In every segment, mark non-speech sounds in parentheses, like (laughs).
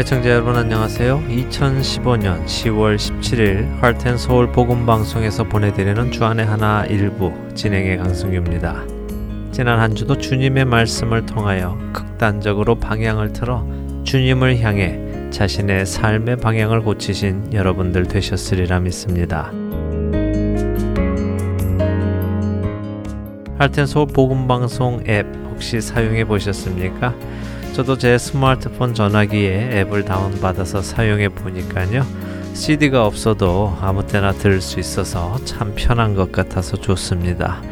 애청자 여러분 안녕하세요. 2015년 10월 17일 하트앤서울 복음방송에서 보내드리는 주안의 하나 일부 진행의 강승규입니다. 지난 한 주도 주님의 말씀을 통하여 극단적으로 방향을 틀어 주님을 향해 자신의 삶의 방향을 고치신 여러분들 되셨으리라 믿습니다. 할텐서울 복음방송 앱 혹시 사용해 보셨습니까? 저도 제 스마트폰 전화기에 앱을 다운받아서 사용해 보니까요. CD가 없어도 아무 때나 들을 수 있어서 참 편한 것 같아서 좋습니다.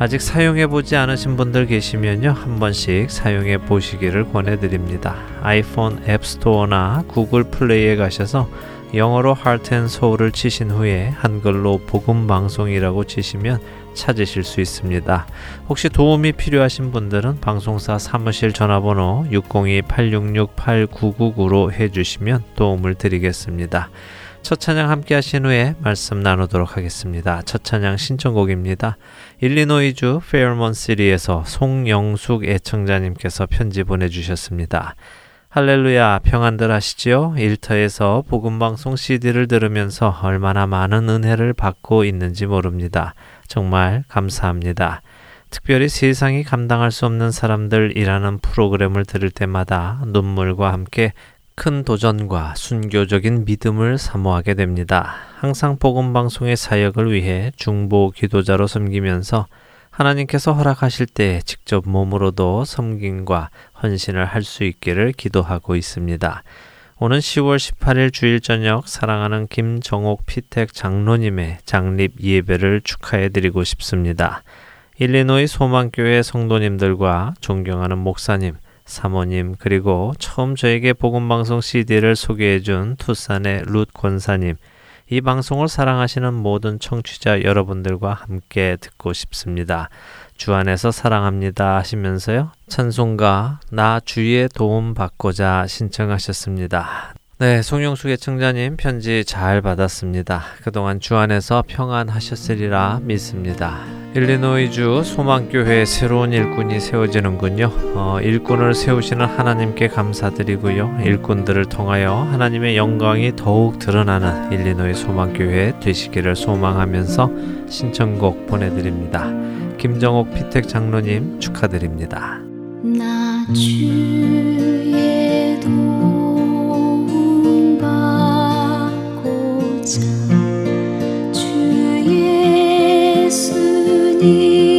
아직 사용해 보지 않으신 분들 계시면요. 한 번씩 사용해 보시기를 권해드립니다. 아이폰 앱스토어나 구글 플레이에 가셔서 영어로 Heart and Soul을 치신 후에 한글로 복음 방송이라고 치시면 찾으실 수 있습니다. 혹시 도움이 필요하신 분들은 방송사 사무실 전화번호 602-866-8999로 해주시면 도움을 드리겠습니다. 첫 찬양 함께 하신 후에 말씀 나누도록 하겠습니다. 첫 찬양 신청곡입니다. 일리노이주 페어먼 시리에서 송영숙 애청자님께서 편지 보내주셨습니다. 할렐루야 평안들 하시지요? 일터에서 복음방송 CD를 들으면서 얼마나 많은 은혜를 받고 있는지 모릅니다. 정말 감사합니다. 특별히 세상이 감당할 수 없는 사람들이라는 프로그램을 들을 때마다 눈물과 함께 큰 도전과 순교적인 믿음을 사모하게 됩니다. 항상 복음 방송의 사역을 위해 중보 기도자로 섬기면서 하나님께서 허락하실 때 직접 몸으로도 섬김과 헌신을 할 수 있기를 기도하고 있습니다. 오는 10월 18일 주일 저녁 사랑하는 김정옥 피택 장로님의 장립 예배를 축하해 드리고 싶습니다. 일리노이 소망교회 성도님들과 존경하는 목사님, 사모님, 그리고 처음 저에게 복음방송 CD를 소개해 준 투산의 룻 권사님, 이 방송을 사랑하시는 모든 청취자 여러분들과 함께 듣고 싶습니다. 주 안에서 사랑합니다 하시면서요. 찬송가 나 주의 도움 받고자 신청하셨습니다. 네, 송영숙 애청자님 편지 잘 받았습니다. 그동안 주 안에서 평안하셨으리라 믿습니다. 일리노이주 소망교회 새로운 일꾼이 세워지는군요. 어, 일꾼을 세우시는 하나님께 감사드리고요. 일꾼들을 통하여 하나님의 영광이 더욱 드러나는 일리노이 소망교회 되시기를 소망하면서 신청곡 보내드립니다. 김정옥 피택 장로님 축하드립니다. 나 주의 도움 받고자 주 예수님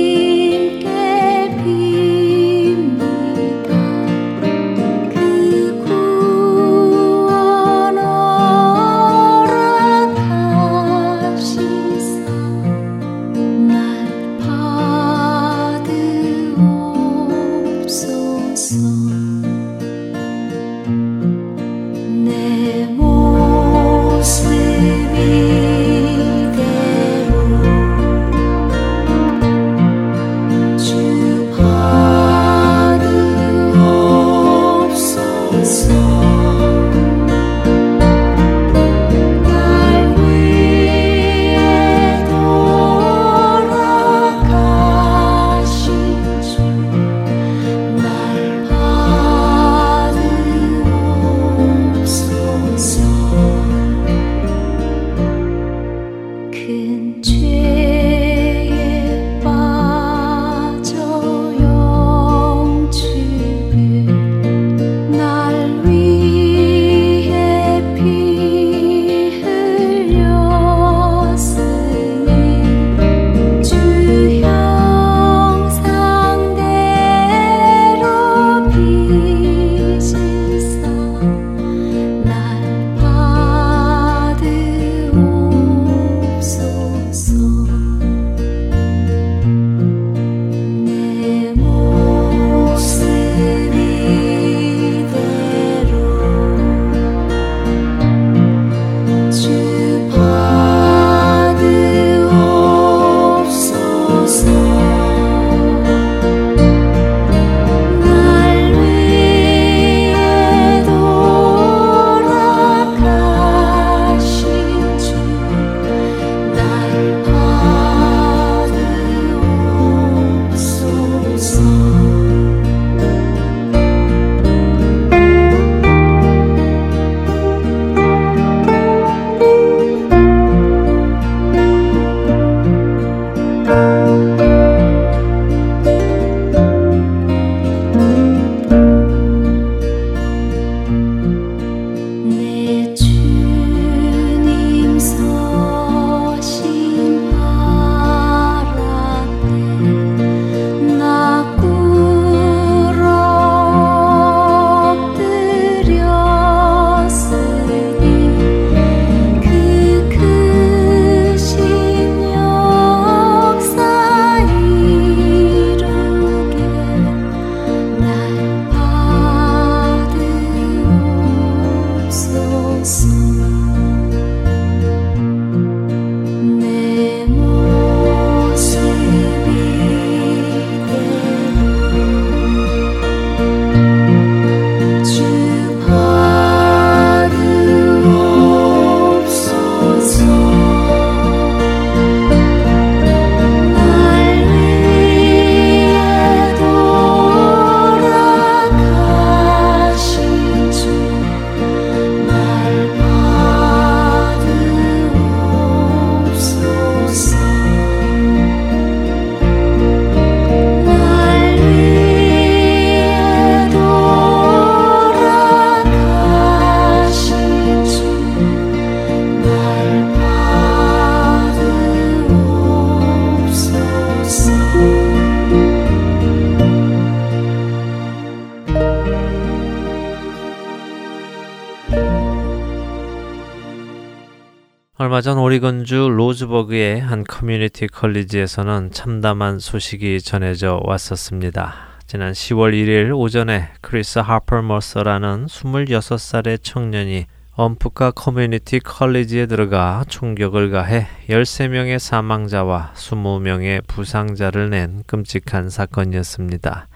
오리건주 로즈버그의 한 커뮤니티 컬리지에서는 참담한 소식이 전해져 왔었습니다. 지난 10월 1일 오전에 크리스 하퍼 머서라는 26살의 청년이 엄프카 커뮤니티 컬리지에 들어가 총격을 가해 13명의 사망자와 20명의 부상자를 낸 끔찍한 사건이었습니다.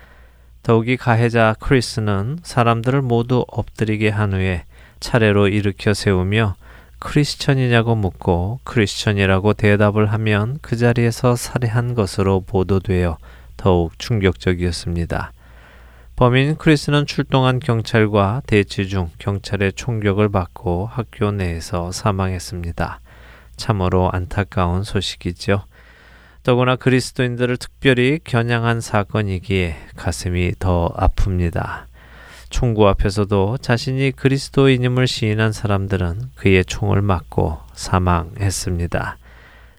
더욱이 가해자 크리스는 사람들을 모두 엎드리게 한 후에 차례로 일으켜 세우며 크리스천이냐고 묻고 크리스천이라고 대답을 하면 그 자리에서 살해한 것으로 보도되어 더욱 충격적이었습니다. 범인 크리스는 출동한 경찰과 대치 중 경찰의 총격을 받고 학교 내에서 사망했습니다. 참으로 안타까운 소식이죠. 더구나 그리스도인들을 특별히 겨냥한 사건이기에 가슴이 더 아픕니다. 총구 앞에서도 자신이 그리스도인임을 시인한 사람들은 그의 총을 맞고 사망했습니다.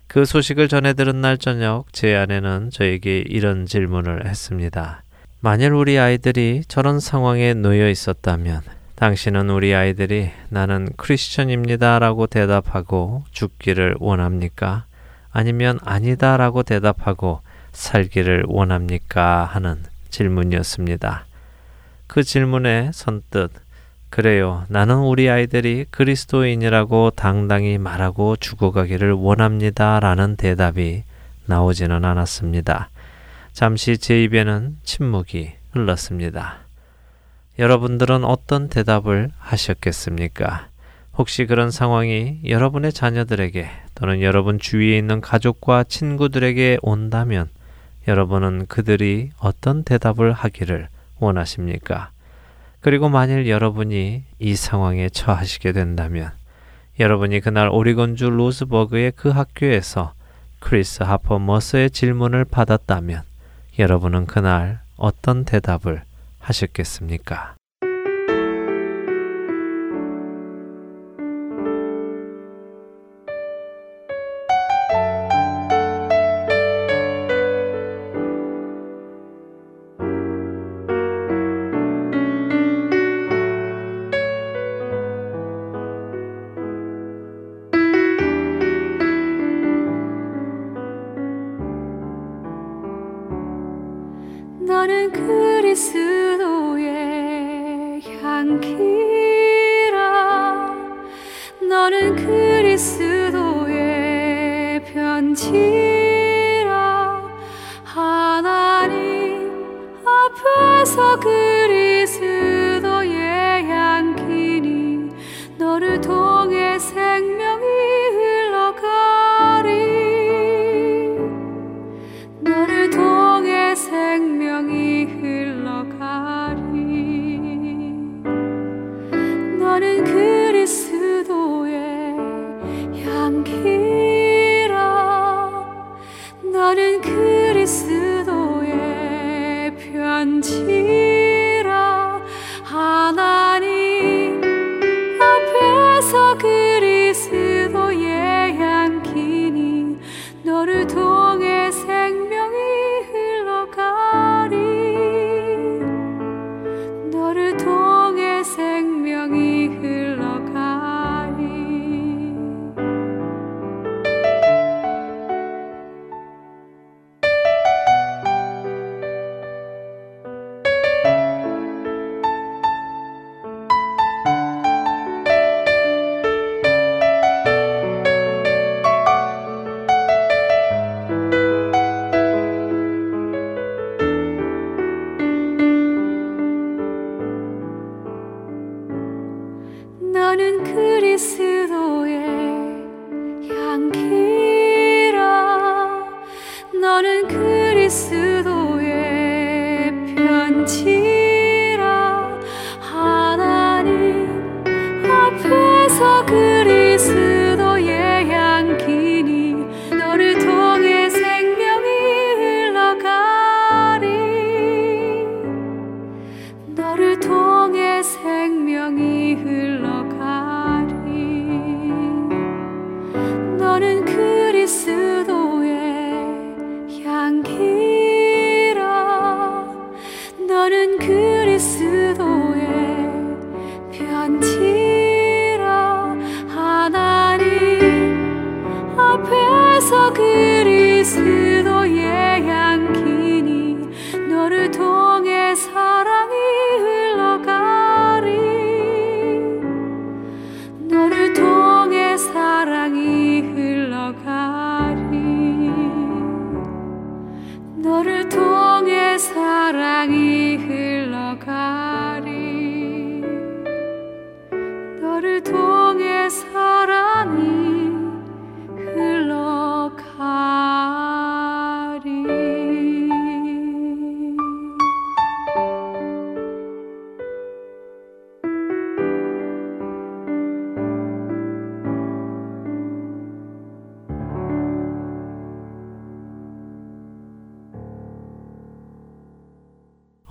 그 소식을 전해 들은 날 저녁 제 아내는 저에게 이런 질문을 했습니다. 만일 우리 아이들이 저런 상황에 놓여 있었다면 당신은 우리 아이들이 나는 크리스천입니다 라고 대답하고 죽기를 원합니까? 아니면 아니다 라고 대답하고 살기를 원합니까? 하는 질문이었습니다. 그 질문에 선뜻 그래요. 나는 우리 아이들이 그리스도인이라고 당당히 말하고 죽어가기를 원합니다. 라는 대답이 나오지는 않았습니다. 잠시 제 입에는 침묵이 흘렀습니다. 여러분들은 어떤 대답을 하셨겠습니까? 혹시 그런 상황이 여러분의 자녀들에게 또는 여러분 주위에 있는 가족과 친구들에게 온다면 여러분은 그들이 어떤 대답을 하기를 원하십니까? 그리고 만일 여러분이 이 상황에 처하시게 된다면 여러분이 그날 오리건주 로스버그의 그 학교에서 크리스 하퍼 머스의 질문을 받았다면 여러분은 그날 어떤 대답을 하셨겠습니까?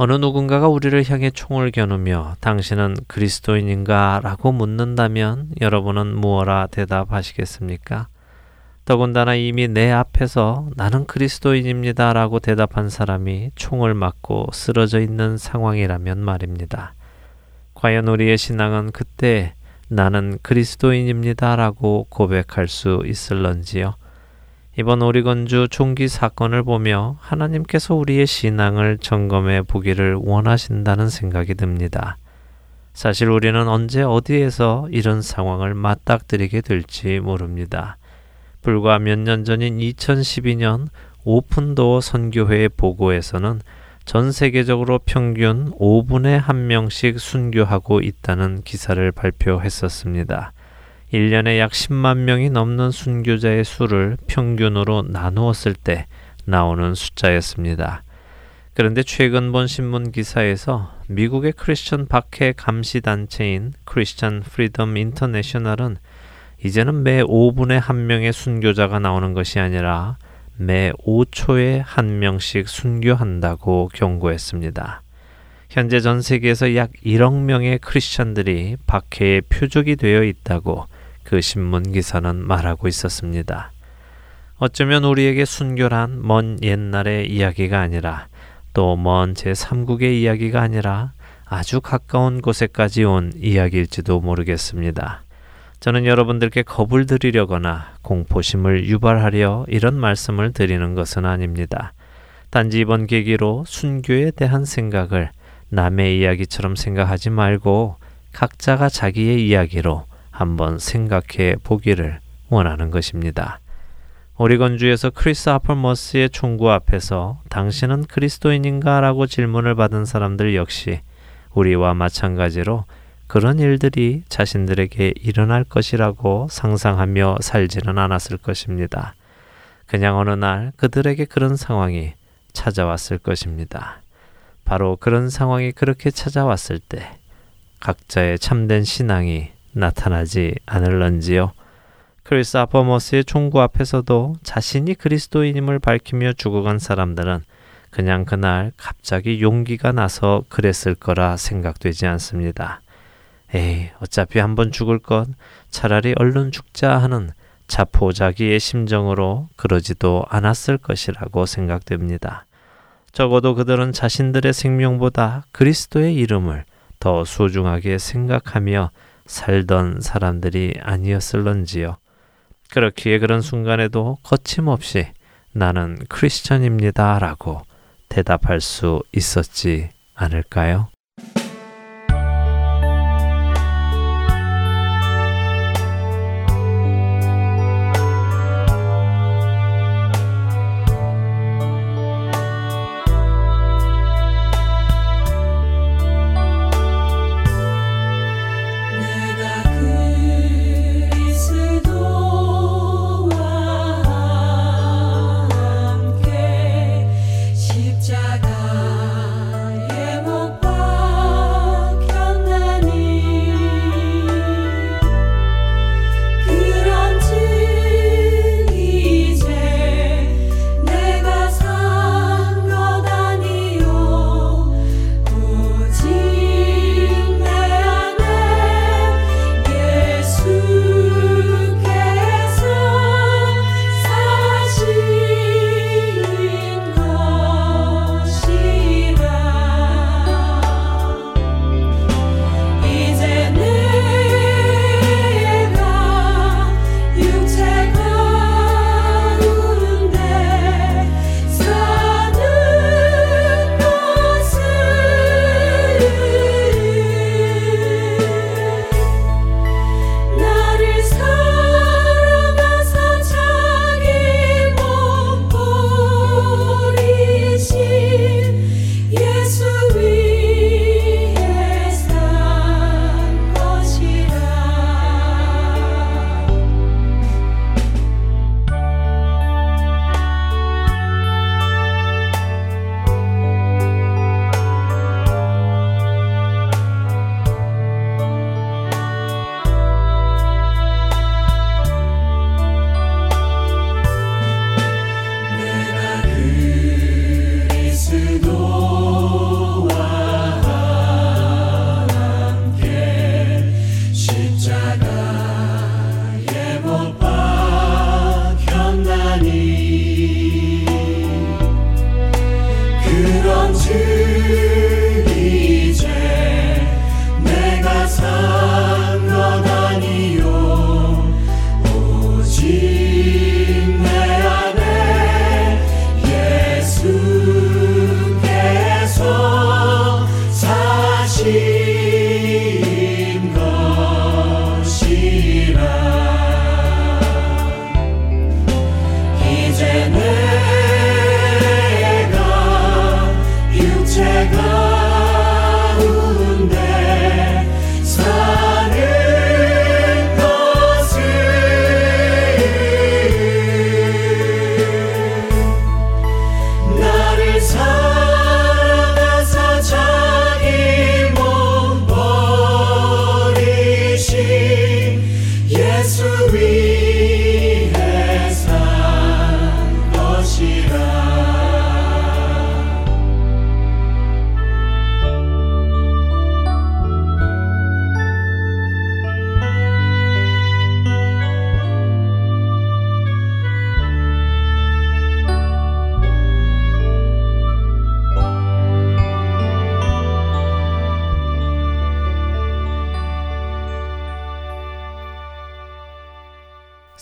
어느 누군가가 우리를 향해 총을 겨누며 당신은 그리스도인인가? 라고 묻는다면 여러분은 무엇라 대답하시겠습니까? 더군다나 이미 내 앞에서 나는 그리스도인입니다. 라고 대답한 사람이 총을 맞고 쓰러져 있는 상황이라면 말입니다. 과연 우리의 신앙은 그때 나는 그리스도인입니다. 라고 고백할 수 있을런지요? 이번 오리건주 총기 사건을 보며 하나님께서 우리의 신앙을 점검해 보기를 원하신다는 생각이 듭니다. 사실 우리는 언제 어디에서 이런 상황을 맞닥뜨리게 될지 모릅니다. 불과 몇 년 전인 2012년 오픈도어 선교회의 보고에서는 전 세계적으로 평균 5분에 한 명씩 순교하고 있다는 기사를 발표했었습니다. 1년에 약 10만 명이 넘는 순교자의 수를 평균으로 나누었을 때 나오는 숫자였습니다. 그런데 최근 본 신문 기사에서 미국의 크리스천 박해 감시 단체인 크리스천 프리덤 인터내셔널은 이제는 매 5분에 한 명의 순교자가 나오는 것이 아니라 매 5초에 한 명씩 순교한다고 경고했습니다. 현재 전 세계에서 약 1억 명의 크리스천들이 박해의 표적이 되어 있다고 그 신문 기사는 말하고 있었습니다. 어쩌면 우리에게 순교란 먼 옛날의 이야기가 아니라 또 먼 제3국의 이야기가 아니라 아주 가까운 곳에까지 온 이야기일지도 모르겠습니다. 저는 여러분들께 겁을 드리려거나 공포심을 유발하려 이런 말씀을 드리는 것은 아닙니다. 단지 이번 계기로 순교에 대한 생각을 남의 이야기처럼 생각하지 말고 각자가 자기의 이야기로 한번 생각해 보기를 원하는 것입니다. 오리건주에서 크리스 아플머스의 총구 앞에서 당신은 그리스도인인가? 라고 질문을 받은 사람들 역시 우리와 마찬가지로 그런 일들이 자신들에게 일어날 것이라고 상상하며 살지는 않았을 것입니다. 그냥 어느 날 그들에게 그런 상황이 찾아왔을 것입니다. 바로 그런 상황이 그렇게 찾아왔을 때 각자의 참된 신앙이 나타나지 않을런지요. 크리스 아퍼머스의 총구 앞에서도 자신이 그리스도인임을 밝히며 죽어간 사람들은 그냥 그날 갑자기 용기가 나서 그랬을 거라 생각되지 않습니다. 에이, 어차피 한번 죽을 것 차라리 얼른 죽자 하는 자포자기의 심정으로 그러지도 않았을 것이라고 생각됩니다. 적어도 그들은 자신들의 생명보다 그리스도의 이름을 더 소중하게 생각하며 살던 사람들이 아니었을런지요. 그렇기에 그런 순간에도 거침없이 나는 크리스천입니다 라고 대답할 수 있었지 않을까요?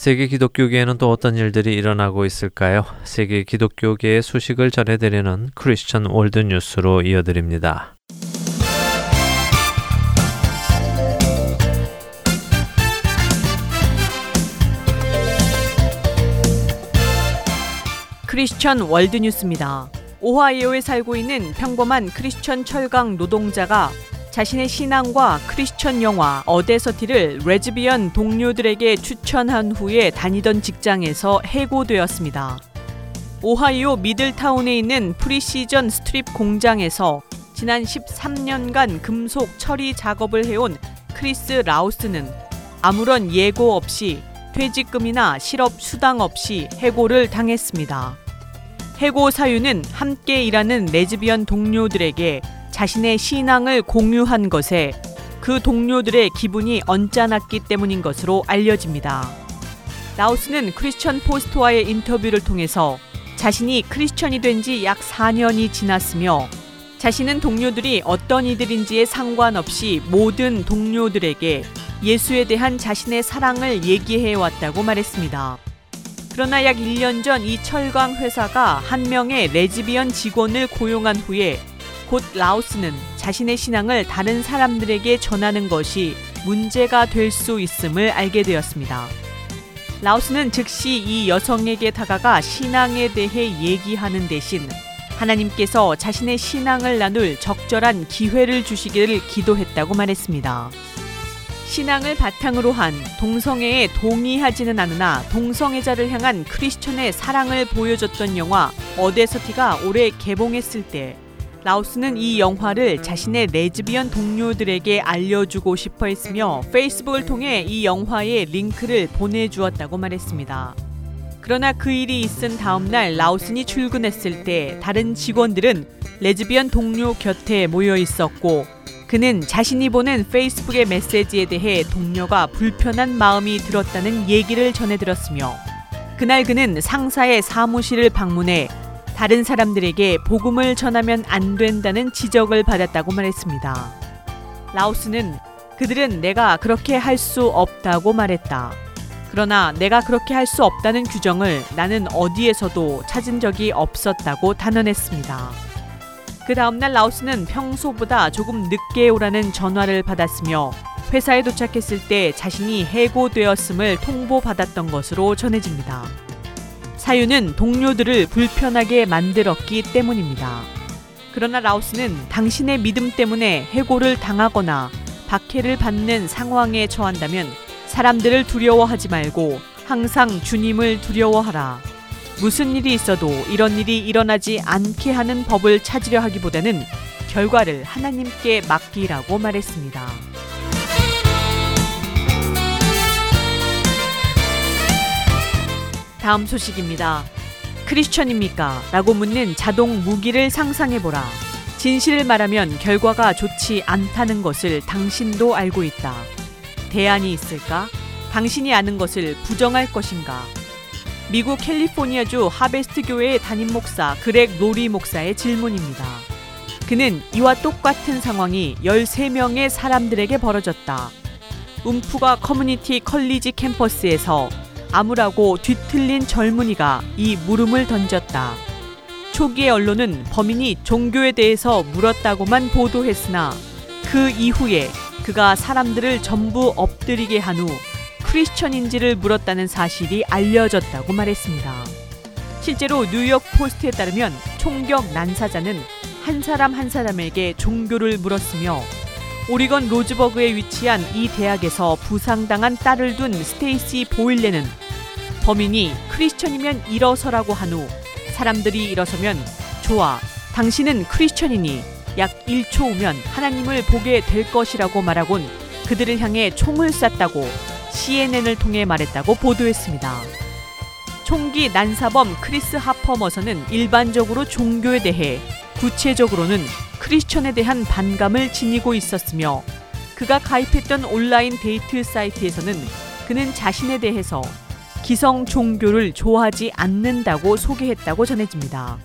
세계 기독교계에는 또 어떤 일들이 일어나고 있을까요? 세계 기독교계의 소식을 전해드리는 크리스천 월드 뉴스로 이어드립니다. 크리스천 월드 뉴스입니다. 오하이오에 살고 있는 평범한 크리스천 철강 노동자가 자신의 신앙과 크리스천 영화 Audacity를 레즈비언 동료들에게 추천한 후에 다니던 직장에서 해고되었습니다. 오하이오 미들타운에 있는 프리시전 스트립 공장에서 지난 13년간 금속 처리 작업을 해온 크리스 라우스는 아무런 예고 없이 퇴직금이나 실업 수당 없이 해고를 당했습니다. 해고 사유는 함께 일하는 레즈비언 동료들에게 자신의 신앙을 공유한 것에 그 동료들의 기분이 언짢았기 때문인 것으로 알려집니다. 라우스는 크리스천 포스트와의 인터뷰를 통해서 자신이 크리스천이 된 지 약 4년이 지났으며 자신은 동료들이 어떤 이들인지에 상관없이 모든 동료들에게 예수에 대한 자신의 사랑을 얘기해 왔다고 말했습니다. 그러나 약 1년 전 이 철강 회사가 한 명의 레즈비언 직원을 고용한 후에 곧 라우스는 자신의 신앙을 다른 사람들에게 전하는 것이 문제가 될 수 있음을 알게 되었습니다. 라우스는 즉시 이 여성에게 다가가 신앙에 대해 얘기하는 대신 하나님께서 자신의 신앙을 나눌 적절한 기회를 주시기를 기도했다고 말했습니다. 신앙을 바탕으로 한 동성애에 동의하지는 않으나 동성애자를 향한 크리스천의 사랑을 보여줬던 영화 어데서티가 올해 개봉했을 때 라우스는 이 영화를 자신의 레즈비언 동료들에게 알려주고 싶어 했으며 페이스북을 통해 이 영화의 링크를 보내주었다고 말했습니다. 그러나 그 일이 있은 다음날 라우슨이 출근했을 때 다른 직원들은 레즈비언 동료 곁에 모여 있었고 그는 자신이 보낸 페이스북의 메시지에 대해 동료가 불편한 마음이 들었다는 얘기를 전해 들었으며 그날 그는 상사의 사무실을 방문해 다른 사람들에게 복음을 전하면 안 된다는 지적을 받았다고 말했습니다. 라우스는 그들은 내가 그렇게 할 수 없다고 말했다. 그러나 내가 그렇게 할 수 없다는 규정을 나는 어디에서도 찾은 적이 없었다고 단언했습니다. 그 다음날 라우스는 평소보다 조금 늦게 오라는 전화를 받았으며 회사에 도착했을 때 자신이 해고되었음을 통보받았던 것으로 전해집니다. 사유는 동료들을 불편하게 만들었기 때문입니다. 그러나 라우스는 당신의 믿음 때문에 해고를 당하거나 박해를 받는 상황에 처한다면 사람들을 두려워하지 말고 항상 주님을 두려워하라. 무슨 일이 있어도 이런 일이 일어나지 않게 하는 법을 찾으려 하기보다는 결과를 하나님께 맡기라고 말했습니다. 다음 소식입니다. 크리스천입니까? 라고 묻는 자동 무기를 상상해보라. 진실을 말하면 결과가 좋지 않다는 것을 당신도 알고 있다. 대안이 있을까? 당신이 아는 것을 부정할 것인가? 미국 캘리포니아주 하베스트 교회의 담임 목사 그렉 로리 목사의 질문입니다. 그는 이와 똑같은 상황이 13명의 사람들에게 벌어졌다. 움프콰 커뮤니티 컬리지 캠퍼스에서 암울하고 뒤틀린 젊은이가 이 물음을 던졌다. 초기의 언론은 범인이 종교에 대해서 물었다고만 보도했으나 그 이후에 그가 사람들을 전부 엎드리게 한 후 크리스천인지를 물었다는 사실이 알려졌다고 말했습니다. 실제로 뉴욕 포스트에 따르면 총격 난사자는 한 사람 한 사람에게 종교를 물었으며 오리건 로즈버그에 위치한 이 대학에서 부상당한 딸을 둔 스테이시 보일레는 범인이 크리스천이면 일어서라고 한 후 사람들이 일어서면 좋아 당신은 크리스천이니 약 1초 후면 하나님을 보게 될 것이라고 말하곤 그들을 향해 총을 쐈다고 CNN을 통해 말했다고 보도했습니다. 총기 난사범 크리스 하퍼 머서는 일반적으로 종교에 대해 구체적으로는 크리스천에 대한 반감을 지니고 있었으며 그가 가입했던 온라인 데이트 사이트에서는 그는 자신에 대해서 기성 종교를 좋아하지 않는다고 소개했다고 전해집니다.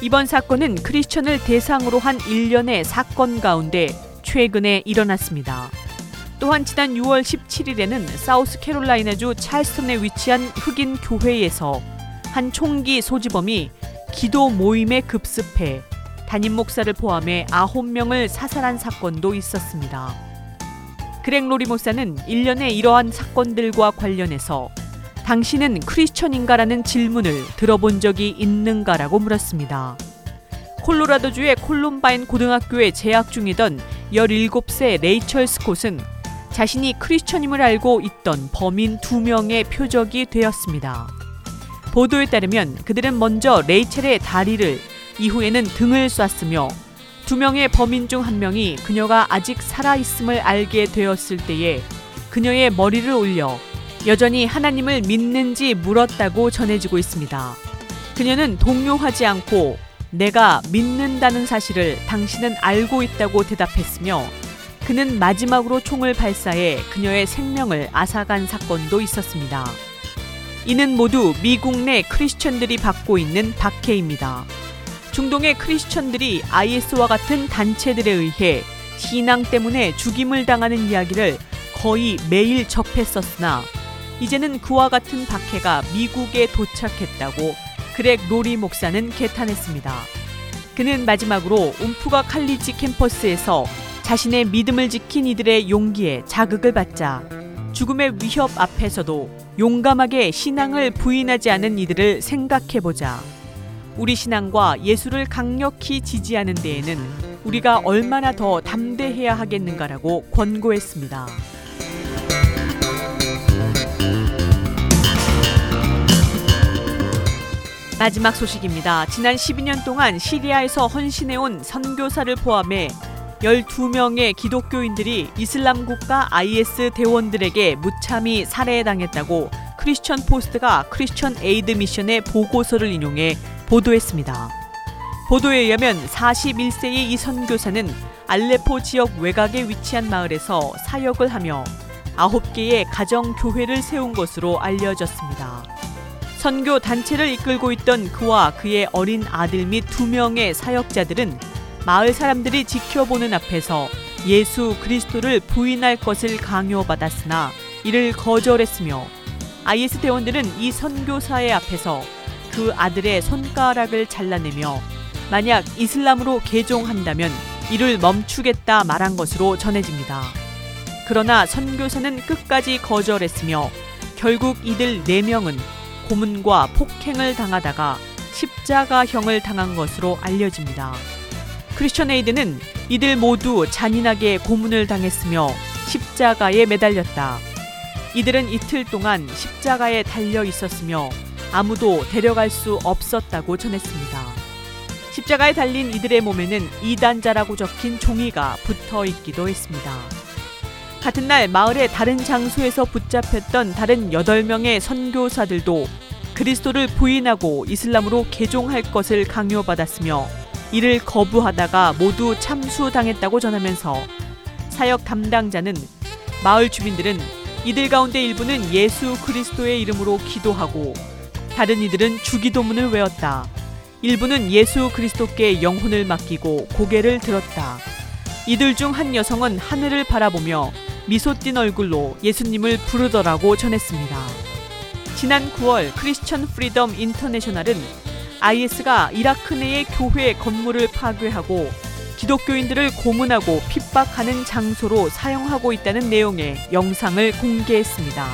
이번 사건은 크리스천을 대상으로 한 일련의 사건 가운데 최근에 일어났습니다. 또한 지난 6월 17일에는 사우스캐롤라이나주 찰스턴에 위치한 흑인 교회에서 한 총기 소지범이 기도 모임에 급습해 담임 목사를 포함해 9명을 사살한 사건도 있었습니다. 그렉 로리 목사는 일련의 이러한 사건들과 관련해서 당신은 크리스천인가라는 질문을 들어본 적이 있는가라고 물었습니다. 콜로라도주의 콜롬바인 고등학교에 재학 중이던 17세 레이철 스콧은 자신이 크리스천임을 알고 있던 범인 두 명의 표적이 되었습니다. 보도에 따르면 그들은 먼저 레이첼의 다리를 이후에는 등을 쐈으며 두 명의 범인 중 한 명이 그녀가 아직 살아있음을 알게 되었을 때에 그녀의 머리를 올려 여전히 하나님을 믿는지 물었다고 전해지고 있습니다. 그녀는 동요하지 않고 내가 믿는다는 사실을 당신은 알고 있다고 대답했으며 그는 마지막으로 총을 발사해 그녀의 생명을 앗아간 사건도 있었습니다. 이는 모두 미국 내 크리스천들이 받고 있는 박해입니다. 중동의 크리스천들이 IS와 같은 단체들에 의해 신앙 때문에 죽임을 당하는 이야기를 거의 매일 접했었으나 이제는 그와 같은 박해가 미국에 도착했다고 그렉 로리 목사는 개탄했습니다. 그는 마지막으로 움프가 칼리지 캠퍼스에서 자신의 믿음을 지킨 이들의 용기에 자극을 받자 죽음의 위협 앞에서도 용감하게 신앙을 부인하지 않은 이들을 생각해보자. 우리 신앙과 예수를 강력히 지지하는 데에는 우리가 얼마나 더 담대해야 하겠는가라고 권고했습니다. 마지막 소식입니다. 지난 12년 동안 시리아에서 헌신해온 선교사를 포함해 12명의 기독교인들이 이슬람 국가 IS 대원들에게 무참히 살해당했다고 크리스천 포스트가 크리스천 에이드 미션의 보고서를 인용해 보도했습니다. 보도에 의하면 41세의 이 선교사는 알레포 지역 외곽에 위치한 마을에서 사역을 하며 9개의 가정 교회를 세운 것으로 알려졌습니다. 선교 단체를 이끌고 있던 그와 그의 어린 아들 및 두 명의 사역자들은 마을 사람들이 지켜보는 앞에서 예수 그리스도를 부인할 것을 강요받았으나 이를 거절했으며 IS 대원들은 이 선교사의 앞에서 그 아들의 손가락을 잘라내며 만약 이슬람으로 개종한다면 이를 멈추겠다 말한 것으로 전해집니다. 그러나 선교사는 끝까지 거절했으며 결국 이들 4명은 고문과 폭행을 당하다가 십자가형을 당한 것으로 알려집니다. 크리스천 에이드는 이들 모두 잔인하게 고문을 당했으며 십자가에 매달렸다. 이들은 이틀 동안 십자가에 달려 있었으며 아무도 데려갈 수 없었다고 전했습니다. 십자가에 달린 이들의 몸에는 이단자라고 적힌 종이가 붙어 있기도 했습니다. 같은 날 마을의 다른 장소에서 붙잡혔던 다른 8명의 선교사들도 그리스도를 부인하고 이슬람으로 개종할 것을 강요받았으며 이를 거부하다가 모두 참수당했다고 전하면서 사역 담당자는 마을 주민들은 이들 가운데 일부는 예수 그리스도의 이름으로 기도하고 다른 이들은 주기도문을 외웠다. 일부는 예수 그리스도께 영혼을 맡기고 고개를 들었다. 이들 중 한 여성은 하늘을 바라보며 미소 띤 얼굴로 예수님을 부르더라고 전했습니다. 지난 9월 크리스천 프리덤 인터내셔널은 IS가 이라크 내의 교회 건물을 파괴하고 기독교인들을 고문하고 핍박하는 장소로 사용하고 있다는 내용의 영상을 공개했습니다.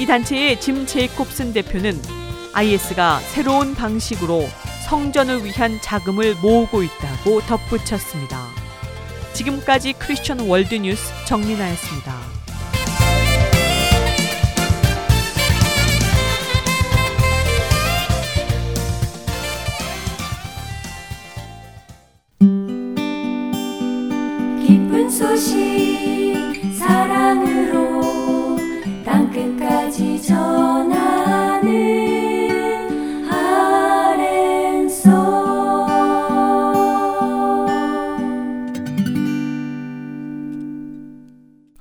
이 단체의 짐 제이콥슨 대표는 IS가 새로운 방식으로 성전을 위한 자금을 모으고 있다고 덧붙였습니다. 지금까지 크리스천 월드뉴스 정민아였습니다. 소식 사랑으로 땅끝까지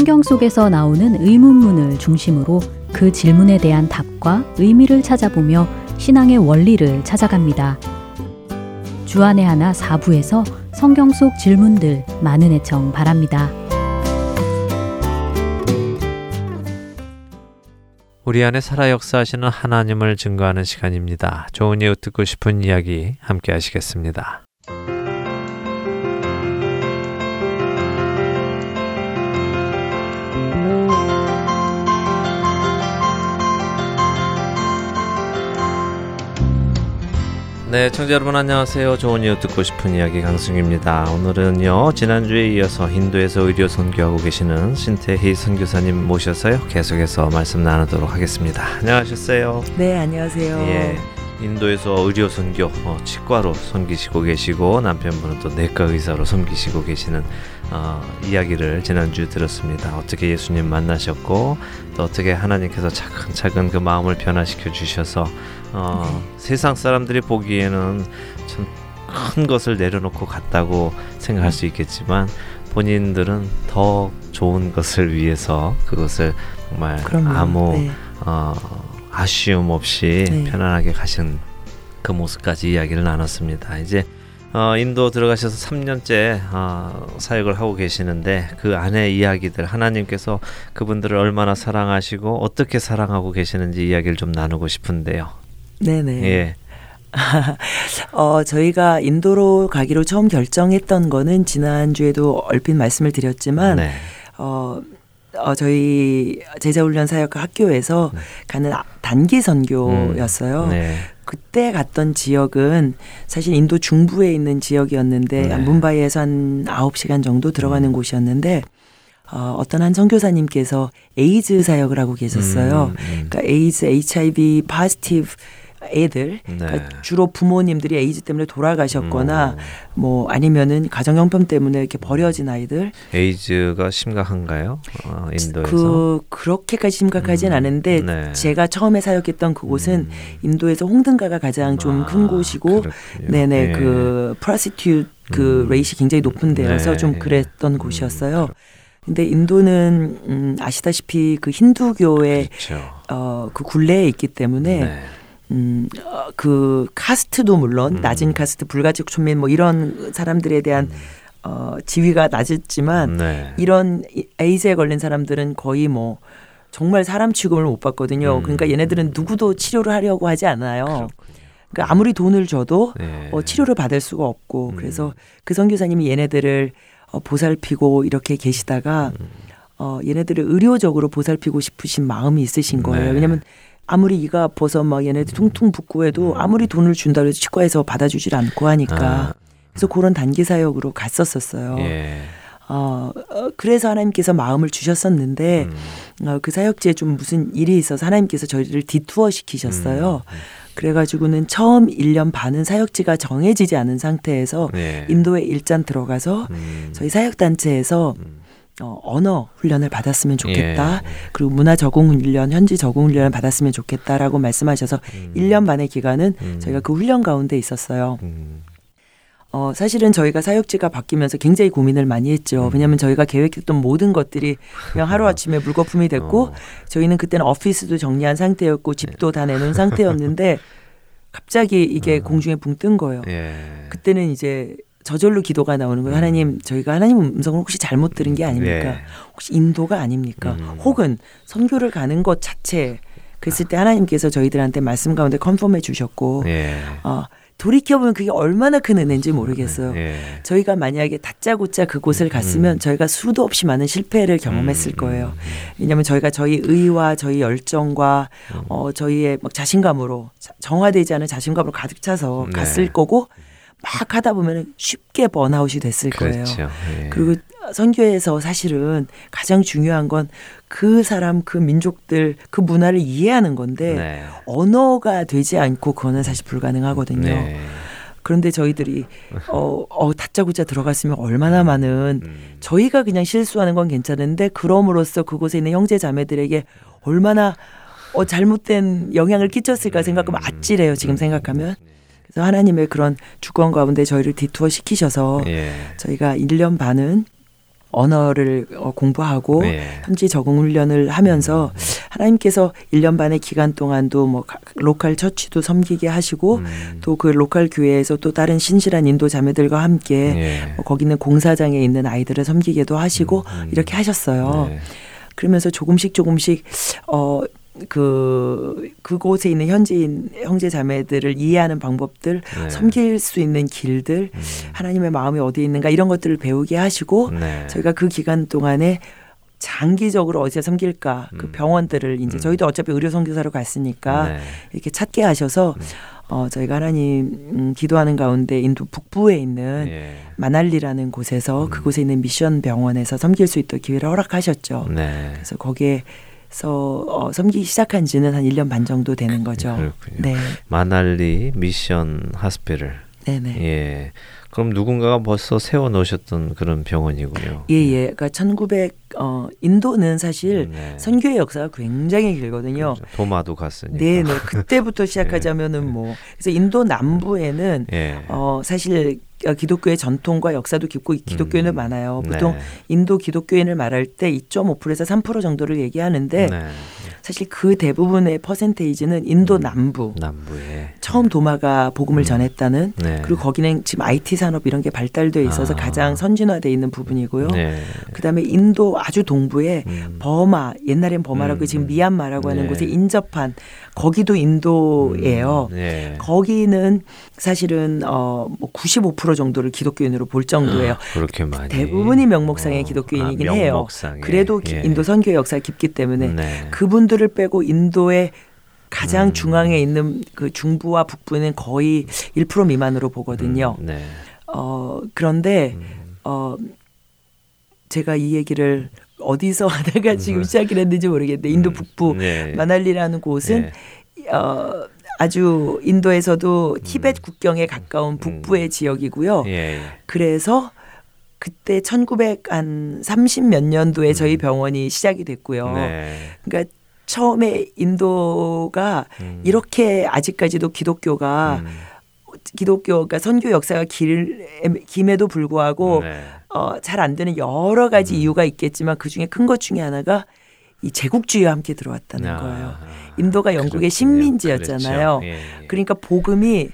성경 속에서 나오는 의문문을 중심으로 그 질문에 대한 답과 의미를 찾아보며 신앙의 원리를 찾아갑니다. 주안의 하나 4부에서 성경 속 질문들 많은 애청 바랍니다. 우리 안에 살아 역사하시는 하나님을 증거하는 시간입니다. 좋은 이웃 듣고 싶은 이야기 함께 하시겠습니다. 네, 청자 여러분 안녕하세요. 좋은 이웃 듣고 싶은 이야기 강승입니다. 오늘은요 지난주에 이어서 인도에서 의료 선교하고 계시는 신태희 선교사님 모셔서요 계속해서 말씀 나누도록 하겠습니다. 안녕하셨어요. 네, 안녕하세요. 예, 인도에서 의료 선교 어, 치과로 섬기시고 계시고 남편분은 또 내과 의사로 섬기시고 계시는 어, 이야기를 지난주 에 들었습니다. 어떻게 예수님 만나셨고 또 어떻게 하나님께서 차근차근 그 마음을 변화시켜 주셔서 어, 세상 사람들이 보기에는 참 큰 것을 내려놓고 갔다고 생각할 수 있겠지만 본인들은 더 좋은 것을 위해서 그것을 정말 그럼요. 아무 네. 어, 아쉬움 없이 네. 편안하게 가신 그 모습까지 이야기를 나눴습니다. 이제 어, 인도 들어가셔서 3년째 어, 사역을 하고 계시는데 그 안에 이야기들 하나님께서 그분들을 얼마나 사랑하시고 어떻게 사랑하고 계시는지 이야기를 좀 나누고 싶은데요. 네네. 예, (laughs) 어, 저희가 인도로 가기로 처음 결정했던 거는 지난주에도 얼핏 말씀을 드렸지만, 네, 어, 어, 저희 제자훈련 사역 학교에서 네. 가는 아- 단기 선교였어요. 네, 그때 갔던 지역은 사실 인도 중부에 있는 지역이었는데 네. 문바이에서 한 9시간 정도 들어가는 음. 곳이었는데 어, 어떤 한 선교사님께서 에이즈 사역을 하고 계셨어요. 음, 음. 그러니까 에이즈, HIV positive 애들 네. 그러니까 주로 부모님들이 에이즈 때문에 돌아가셨거나 음. 뭐 아니면은 가정 형편 때문에 이렇게 버려진 아이들 에이즈가 심각한가요? 어, 인도에서 그 그렇게까지 심각하진 음, 않은데 네. 제가 처음에 사역했던 그곳은 음. 인도에서 홍등가가 가장 좀큰 아, 곳이고 그렇군요. 네네 예. 그 prostitute 그 음. 레이시 굉장히 높은 데여서 네. 좀 그랬던 음, 곳이었어요. 근데 인도는 음 아시다시피 그 힌두교의 그렇죠. 어그 굴레에 있기 때문에 네. 음, 어, 그 카스트도 물론 음. 낮은 카스트, 불가촉천민 뭐 이런 사람들에 대한 어, 지위가 낮았지만 네. 이런 이- 에이즈에 걸린 사람들은 거의 뭐 정말 사람 취급을 못 받거든요. 음. 그러니까 얘네들은 누구도 치료를 하려고 하지 않아요. 그렇군요. 그러니까 아무리 돈을 줘도 네. 어, 치료를 받을 수가 없고 음. 그래서 그 선교사님이 얘네들을 어, 보살피고 이렇게 계시다가 음. 어, 얘네들을 의료적으로 보살피고 싶으신 마음이 있으신 거예요. 네. 왜냐면 아무리 이가 아파서 막 얘네들 퉁퉁 붓고 해도 아무리 돈을 준다 그래서 치과에서 받아주질 않고 하니까 아, 그래서 그런 단기 사역으로 갔었었어요. 예. 어, 어, 그래서 하나님께서 마음을 주셨었는데 음. 어, 그 사역지에 좀 무슨 일이 있어서 하나님께서 저희를 디투어 시키셨어요. 음. 그래가지고는 처음 1년 반은 사역지가 정해지지 않은 상태에서 네. 인도에 일단 들어가서 음. 저희 사역단체에서 음. 어, 언어 훈련을 받았으면 좋겠다. 예. 그리고 문화 적응 훈련, 현지 적응 훈련을 받았으면 좋겠다라고 말씀하셔서 음. 1년 반의 기간은 음. 저희가 그 훈련 가운데 있었어요. 음. 어, 사실은 저희가 사역지가 바뀌면서 굉장히 고민을 많이 했죠. 음. 왜냐하면 저희가 계획했던 모든 것들이 그냥 하루아침에 물거품이 됐고 어. 저희는 그때는 오피스도 정리한 상태였고 집도 다 내놓은 상태였는데 (laughs) 갑자기 이게 음. 공중에 붕 뜬 거예요. 예. 그때는 이제 저절로 기도가 나오는 거예요. 음. 하나님, 저희가 하나님 음성을 혹시 잘못 들은 게 아닙니까? 예. 혹시 인도가 아닙니까? 음. 혹은 선교를 가는 것 자체 그랬을 때 하나님께서 저희들한테 말씀 가운데 컨펌해 주셨고 예. 어, 돌이켜보면 그게 얼마나 큰 은혜인지 모르겠어요. 예. 저희가 만약에 다짜고짜 그곳을 갔으면 음. 저희가 수도 없이 많은 실패를 경험했을 음, 거예요. 왜냐하면 저희가 저희 의와 저희 열정과 음. 어, 저희의 막 자신감으로 자- 정화되지 않은 자신감으로 가득 차서 네. 갔을 거고 막 하다 보면 쉽게 번아웃이 됐을 거예요. 그렇죠. 예. 그리고 선교에서 사실은 가장 중요한 건 그 사람, 그 민족들, 그 문화를 이해하는 건데 네. 언어가 되지 않고 그거는 사실 불가능하거든요. 네. 그런데 저희들이 어, 어 다짜고짜 들어갔으면 얼마나 많은 음. 저희가 그냥 실수하는 건 괜찮은데 그럼으로써 그곳에 있는 형제 자매들에게 얼마나 어, 잘못된 영향을 끼쳤을까 생각하면 아찔해요. 지금 생각하면. 그래서 하나님의 그런 주권 가운데 저희를 detour 시키셔서 예. 저희가 1년 반은 언어를 어, 공부하고 예. 현지 적응 훈련을 하면서 하나님께서 1년 반의 기간 동안도 뭐 가- local church도 섬기게 하시고 음. 또 그 local 교회에서 또 다른 신실한 인도 자매들과 함께 예. 어, 거기 있는 공사장에 있는 아이들을 섬기기도 하시고 음, 음. 이렇게 하셨어요. 네. 그러면서 조금씩 조금씩 어 그 그곳에 있는 현지인 형제 자매들을 이해하는 방법들, 네. 섬길 수 있는 길들, 음. 하나님의 마음이 어디에 있는가 이런 것들을 배우게 하시고 네. 저희가 그 기간 동안에 장기적으로 어디에 섬길까 그 음. 병원들을 이제 음. 저희도 어차피 의료 선교사로 갔으니까 네. 이렇게 찾게 하셔서 음. 어 저희가 하나님 음, 기도하는 가운데 인도 북부에 있는 예. 마날리라는 곳에서 음. 그곳에 있는 미션 병원에서 섬길 수 있도록 기회를 허락하셨죠. 네. 그래서 거기에 서 어, 섬기기 시작한 지는 한 1년 반 정도 되는 거죠. 그렇군요. 네. 마날리 미션 하스피를. 네네. 예. 그럼 누군가가 벌써 세워 놓으셨던 그런 병원이군요. 예, 예. 그러니까 1900, 어, 인도는 사실 네. 선교의 역사가 굉장히 길거든요. 그렇죠. 도마도 갔으니까. 네, 네. 그때부터 (laughs) 시작하자면은 뭐. 그래서 인도 남부에는 예. 어, 사실 어, 기독교의 전통과 역사도 깊고 기독교인은 음. 많아요. 보통 네. 인도 기독교인을 말할 때 2.5%에서 3% 정도를 얘기하는데 네. 사실 그 대부분의 퍼센테이지는 인도 음. 남부. 남부에 처음 도마가 복음을 음. 전했다는 네. 그리고 거기는 지금 IT 산업 이런 게 발달돼 있어서 아. 가장 선진화돼 있는 부분이고요. 네. 그다음에 인도 아주 동부에 음. 버마 옛날엔 버마라고 음. 지금 미얀마라고 하는 네. 곳에 인접한 거기도 인도예요. 음. 네. 거기는 사실은 어뭐 95% 정도를 기독교인으로 볼 정도예요. 아, 그렇게 많이 대부분이 명목상의 어, 기독교인이긴 아, 해요. 그래도 기- 예. 인도 선교의 역사가 깊기 때문에 네. 그분 들을 빼고 인도의 가장 음. 중앙에 있는 그 중부와 북부는 거의 1% 미만으로 보거든요. 음, 네. 어 그런데 음. 어 제가 이 얘기를 어디서 (laughs) 하다가 지금 음. 시작을 했는지 모르겠는데 인도 음, 북부 네. 마날리라는 곳은 어 아주 인도에서도 티벳 국경에 가까운 북부의 음. 지역이고요. 예. 예. 그래서 그때 1900한 30 몇 년도에 저희 병원이 시작이 됐고요. 음. 네. 그러니까 처음에 인도가 음. 이렇게 아직까지도 기독교가 음. 기독교가 선교 역사가 길, 김에도 불구하고 네. 어, 잘 안 되는 여러 가지 음. 이유가 있겠지만 그 중에 큰 것 중에 하나가 이 제국주의와 함께 들어왔다는 아, 거예요. 인도가 영국의 그렇군요. 식민지였잖아요. 그렇죠. 예, 예. 그러니까 복음이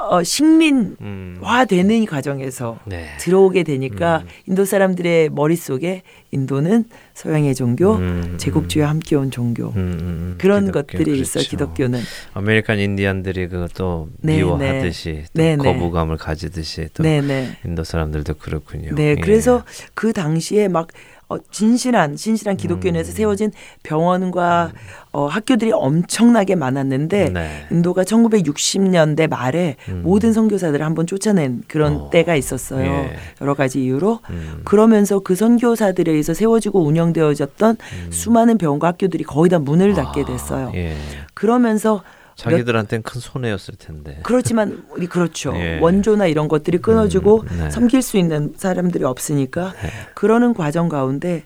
어, 식민화되는 음. 이 과정에서 네. 들어오게 되니까 음. 인도 사람들의 머릿속에 인도는 서양의 종교, 음, 제국주의와 함께 온 종교 음, 음, 음. 그런 기독교, 것들이 있어 그렇죠. 기독교는 아메리칸 인디안들이 그또 네, 미워하듯이 또 네, 네. 거부감을 가지듯이 또 네네 인도 사람들도 그렇군요. 네 예. 그래서 그 당시에 막 어, 진실한 진실한 기독교인에서 음. 세워진 병원과 어, 학교들이 엄청나게 많았는데 네. 인도가 1960년대 말에 음. 모든 선교사들을 한번 쫓아낸 그런 어. 때가 있었어요. 예. 여러 가지 이유로 음. 그러면서 그 선교사들에 의해서 세워지고 운영되어졌던 수많은 병원과 학교들이 거의 다 문을 닫게 됐어요. 음. 아, 예. 그러면서 자기들한테는 큰 손해였을 텐데. 그렇지만 우리 그렇죠. 예. 원조나 이런 것들이 끊어지고 음, 네. 섬길 수 있는 사람들이 없으니까 네. 그러는 과정 가운데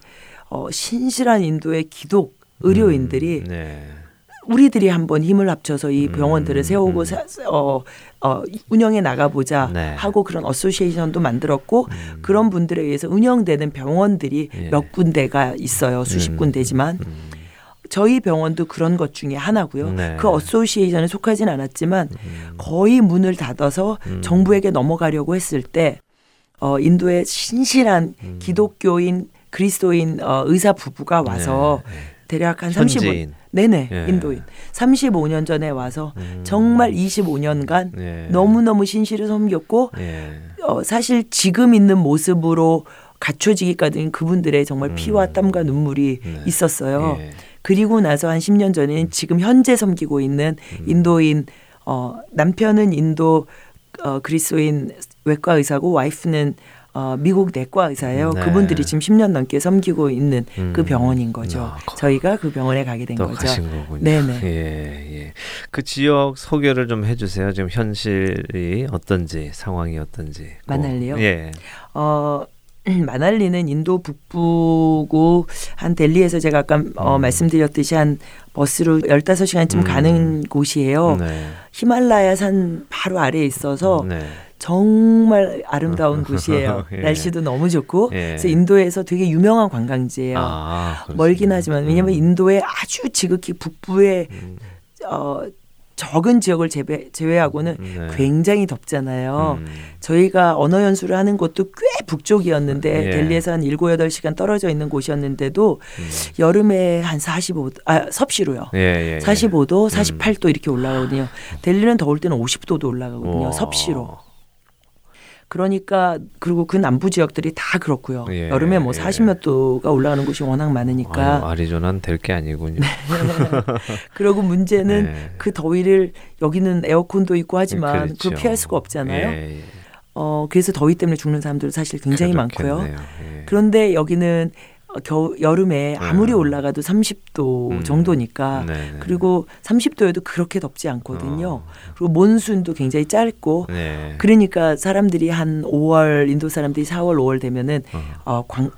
어, 신실한 인도의 기독 의료인들이 음, 네. 우리들이 한번 힘을 합쳐서 이 병원들을 음, 세우고 음. 사- 어, 어, 운영해 나가보자 네. 하고 그런 association도 만들었고 그런 분들에 의해서 운영되는 병원들이 음. 예. 몇 군데가 있어요. 수십 음, 군데지만 음. 저희 병원도 그런 것 중에 하나고요. 네. 그 association에 속하진 않았지만 음. 거의 문을 닫아서 음. 정부에게 넘어가려고 했을 때 어, 인도의 신실한 음. 기독교인 그리스도인 어, 의사 부부가 와서 네. 대략 한 35, 현지인. 네네 예. 인도인 35년 전에 와서 음. 정말 25년간 예. 너무 너무 신실히 섬겼고 예. 어, 사실 지금 있는 모습으로 갖춰지기까지는 그분들의 정말 음. 피와 땀과 눈물이 네. 있었어요. 예. 그리고 나서 한 10년 전에는 지금 현재 섬기고 있는 음. 인도인 어 남편은 인도 어 그리스도인 외과 의사고 와이프는 어 미국 내과 의사예요. 네. 그분들이 지금 10년 넘게 섬기고 있는 그 음. 병원인 거죠. 아, 거- 저희가 그 병원에 가게 된또 거죠. 가신 거군요. 네네. 예, 예. 그 지역 소개를 좀 해주세요. 지금 현실이 어떤지 상황이 어떤지. 그- 마날리요? 예. 어 마날리는 인도 북부고 한 델리에서 제가 아까 어, 음. 말씀드렸듯이 한 버스로 15시간쯤 음. 가는 곳이에요. 네. 히말라야 산 바로 아래에 있어서 네. 정말 아름다운 곳이에요. (laughs) 예. 날씨도 너무 좋고 예. 그래서 인도에서 되게 유명한 관광지예요. 아, 멀긴. 하지만 왜냐하면 음. 인도의 아주 지극히 북부의 음. 어, 적은 지역을 제외, 제외하고는 네. 굉장히 덥잖아요. 음. 저희가 언어 연수를 하는 곳도 꽤 북쪽이었는데 예. 델리에서 한 7, 8시간 떨어져 있는 곳이었는데도 음. 여름에 한 45도 아 섭씨로요. 예, 예, 예. 45도, 음. 48도 이렇게 올라가거든요. 델리는 더울 때는 50도도 올라가거든요. 우와. 섭씨로. 그러니까 그리고 그 남부 지역들이 다 그렇고요. 예, 여름에 뭐 예. 40몇 도가 올라가는 곳이 워낙 많으니까. 아유, 아리조나는 될 게 아니군요. (laughs) 그리고 문제는 네. 그 더위를 여기는 에어컨도 있고 하지만 그렇죠. 그걸 피할 수가 없잖아요. 예, 예. 어 그래서 더위 때문에 죽는 사람들 사실 굉장히 많고요. 그렇겠네요. 예. 그런데 여기는 어, 겨우 여름에 아무리 음. 올라가도 30도 음. 정도니까 네, 네. 그리고 30도에도 그렇게 덥지 않거든요. 어. 그리고 몬순도 굉장히 짧고 네. 그러니까 사람들이 한 5월 인도 사람들이 4월 5월 되면은 어. 어, 광,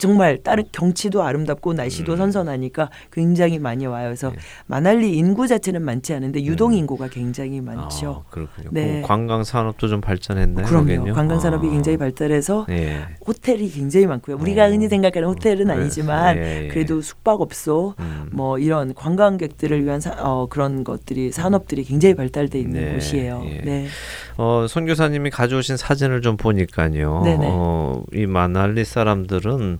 정말 다른 경치도 아름답고 날씨도 음. 선선하니까 굉장히 많이 와요. 그래서 네. 마날리 인구 자체는 많지 않은데 유동 인구가 굉장히 많죠. 아, 그렇군요. 네. 그 관광 산업도 좀 발전했나요? 그럼요. 관광 산업이 아. 굉장히 발달해서 예. 호텔이 굉장히 많고요. 우리가 어. 흔히 생각하는 호텔은 네. 아니지만 예, 예. 그래도 숙박업소 음. 뭐 이런 관광객들을 위한 사, 어, 그런 것들이 산업들이 굉장히 발달돼 있는 네, 곳이에요. 예. 네. 어, 손 교사님이 가져오신 사진을 좀 보니까요. 네네. 어, 이 마날리 사람들은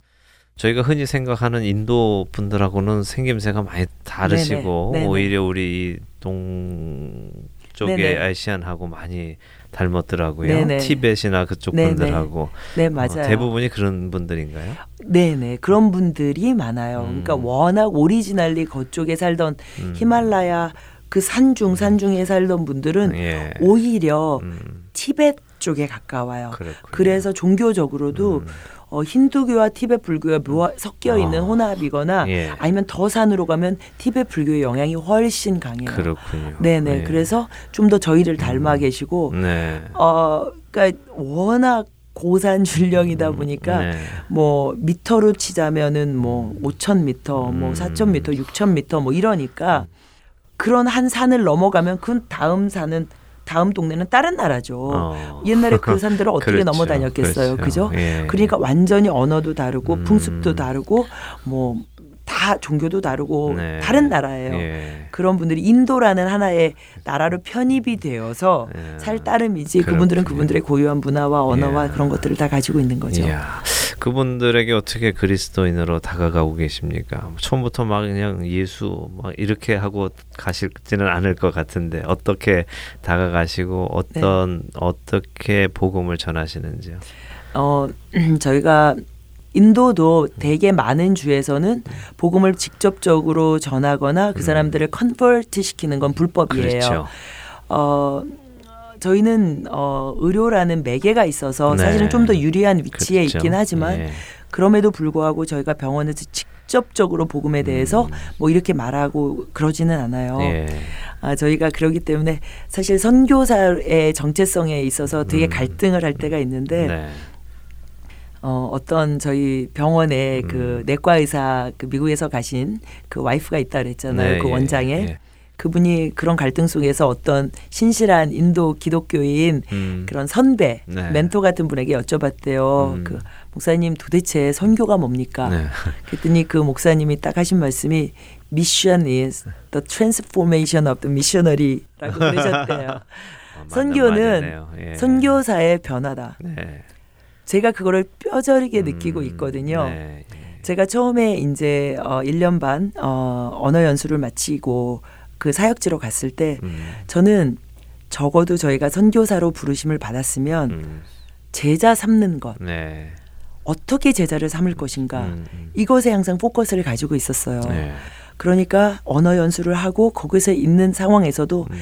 저희가 흔히 생각하는 인도 분들하고는 생김새가 많이 다르시고 네네. 네네. 오히려 우리 동 쪽의 네네. 아시안하고 많이 닮았더라고요. 네네. 티벳이나 그쪽 네네. 분들하고 네, 어, 맞아요. 대부분이 그런 분들인가요? 네네. 그런 분들이 많아요. 음. 그러니까 워낙 오리지널리 그쪽에 살던 음. 히말라야 그 산중 산중에 살던 분들은 예. 오히려 음, 티벳 쪽에 가까워요. 그렇군요. 그래서 종교적으로도 음. 어, 힌두교와 티벳 불교가 묘하, 섞여 있는 아. 혼합이거나 예. 아니면 더 산으로 가면 티벳 불교의 영향이 훨씬 강해요. 그렇군요. 네네. 예. 그래서 좀 더 저희를 닮아 계시고 네. 어, 그러니까 워낙 고산 줄령이다 보니까 네. 뭐 미터로 치자면은 뭐 5천 미터, 뭐 음. 4천 미터, 6천 미터 뭐 이러니까 그런 한 산을 넘어가면 그 다음 산은 다음 동네는 다른 나라죠. 어. 옛날에 그 (laughs) 산들을 어떻게 그렇죠. 넘어 다녔겠어요. 그렇죠. 그죠? 예. 그러니까 완전히 언어도 다르고 음. 풍습도 다르고 뭐 다 종교도 다르고 네. 다른 나라예요. 예. 그런 분들이 인도라는 하나의 나라로 편입이 되어서 예. 살 따름이지 그분들은 그렇군요. 그분들의 고유한 문화와 언어와 예. 그런 것들을 다 가지고 있는 거죠. 이야, 그분들에게 어떻게 그리스도인으로 다가가고 계십니까? 처음부터 막 그냥 예수 막 이렇게 하고 가실지는 않을 것 같은데 어떻게 다가가시고 어떤 네. 어떻게 복음을 전하시는지요? 어 (clears throat) 저희가 인도도 되게 많은 주에서는 복음을 직접적으로 전하거나 그 사람들을 컨버트 시키는 건 불법이에요. 음. 그렇죠. 어 저희는 어 의료라는 매개가 있어서 네. 사실은 좀 더 유리한 위치에 그렇죠. 있긴 하지만 예. 그럼에도 불구하고 저희가 병원에서 직접적으로 복음에 대해서 뭐 이렇게 말하고 그러지는 않아요. 음. 예. 아, 저희가 그러기 때문에 사실 선교사의 정체성에 있어서 되게 음. 갈등을 할 때가 있는데 네. 어, 어떤 저희 병원에 음. 그 내과 의사 그 미국에서 가신 그 와이프가 있다 그랬잖아요. 네, 그 예, 원장에 예. 그분이 그런 갈등 속에서 어떤 신실한 인도 기독교인 음. 그런 선배 네. 멘토 같은 분에게 여쭤봤대요. 음. 그 목사님 도대체 선교가 뭡니까? 네. 그랬더니 그 목사님이 딱 하신 말씀이 Mission is the transformation of the missionary라고 그러셨대요. (laughs) 어, 맞는 선교는. 예. 선교사의 변화다. 네. 제가 그거를 뼈저리게 느끼고 음, 있거든요. 네. 제가 처음에 이제 어 1년 반 어, 언어 연수를 마치고 그 사역지로 갔을 때 음. 저는 적어도 저희가 선교사로 부르심을 받았으면 음. 제자 삼는 것, 네. 어떻게 제자를 삼을 것인가 음, 음. 이것에 항상 포커스를 가지고 있었어요. 네. 그러니까 언어 연수를 하고 거기서 있는 상황에서도 음.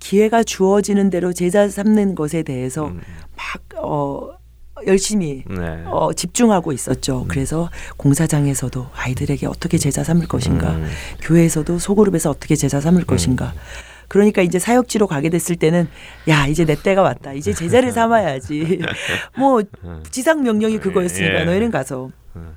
기회가 주어지는 대로 제자 삼는 것에 대해서 음. 막 어, 열심히 네. 어, 집중하고 있었죠. 그래서 공사장에서도 아이들에게 어떻게 제자 삼을 것인가, 음. 교회에서도 소그룹에서 어떻게 제자 삼을 것인가. 그러니까 이제 사역지로 가게 됐을 때는 야 이제 내 때가 왔다. 이제 제자를 (laughs) 삼아야지. (laughs) 뭐 지상 명령이 그거였으니까 예. 너희는 가서 음.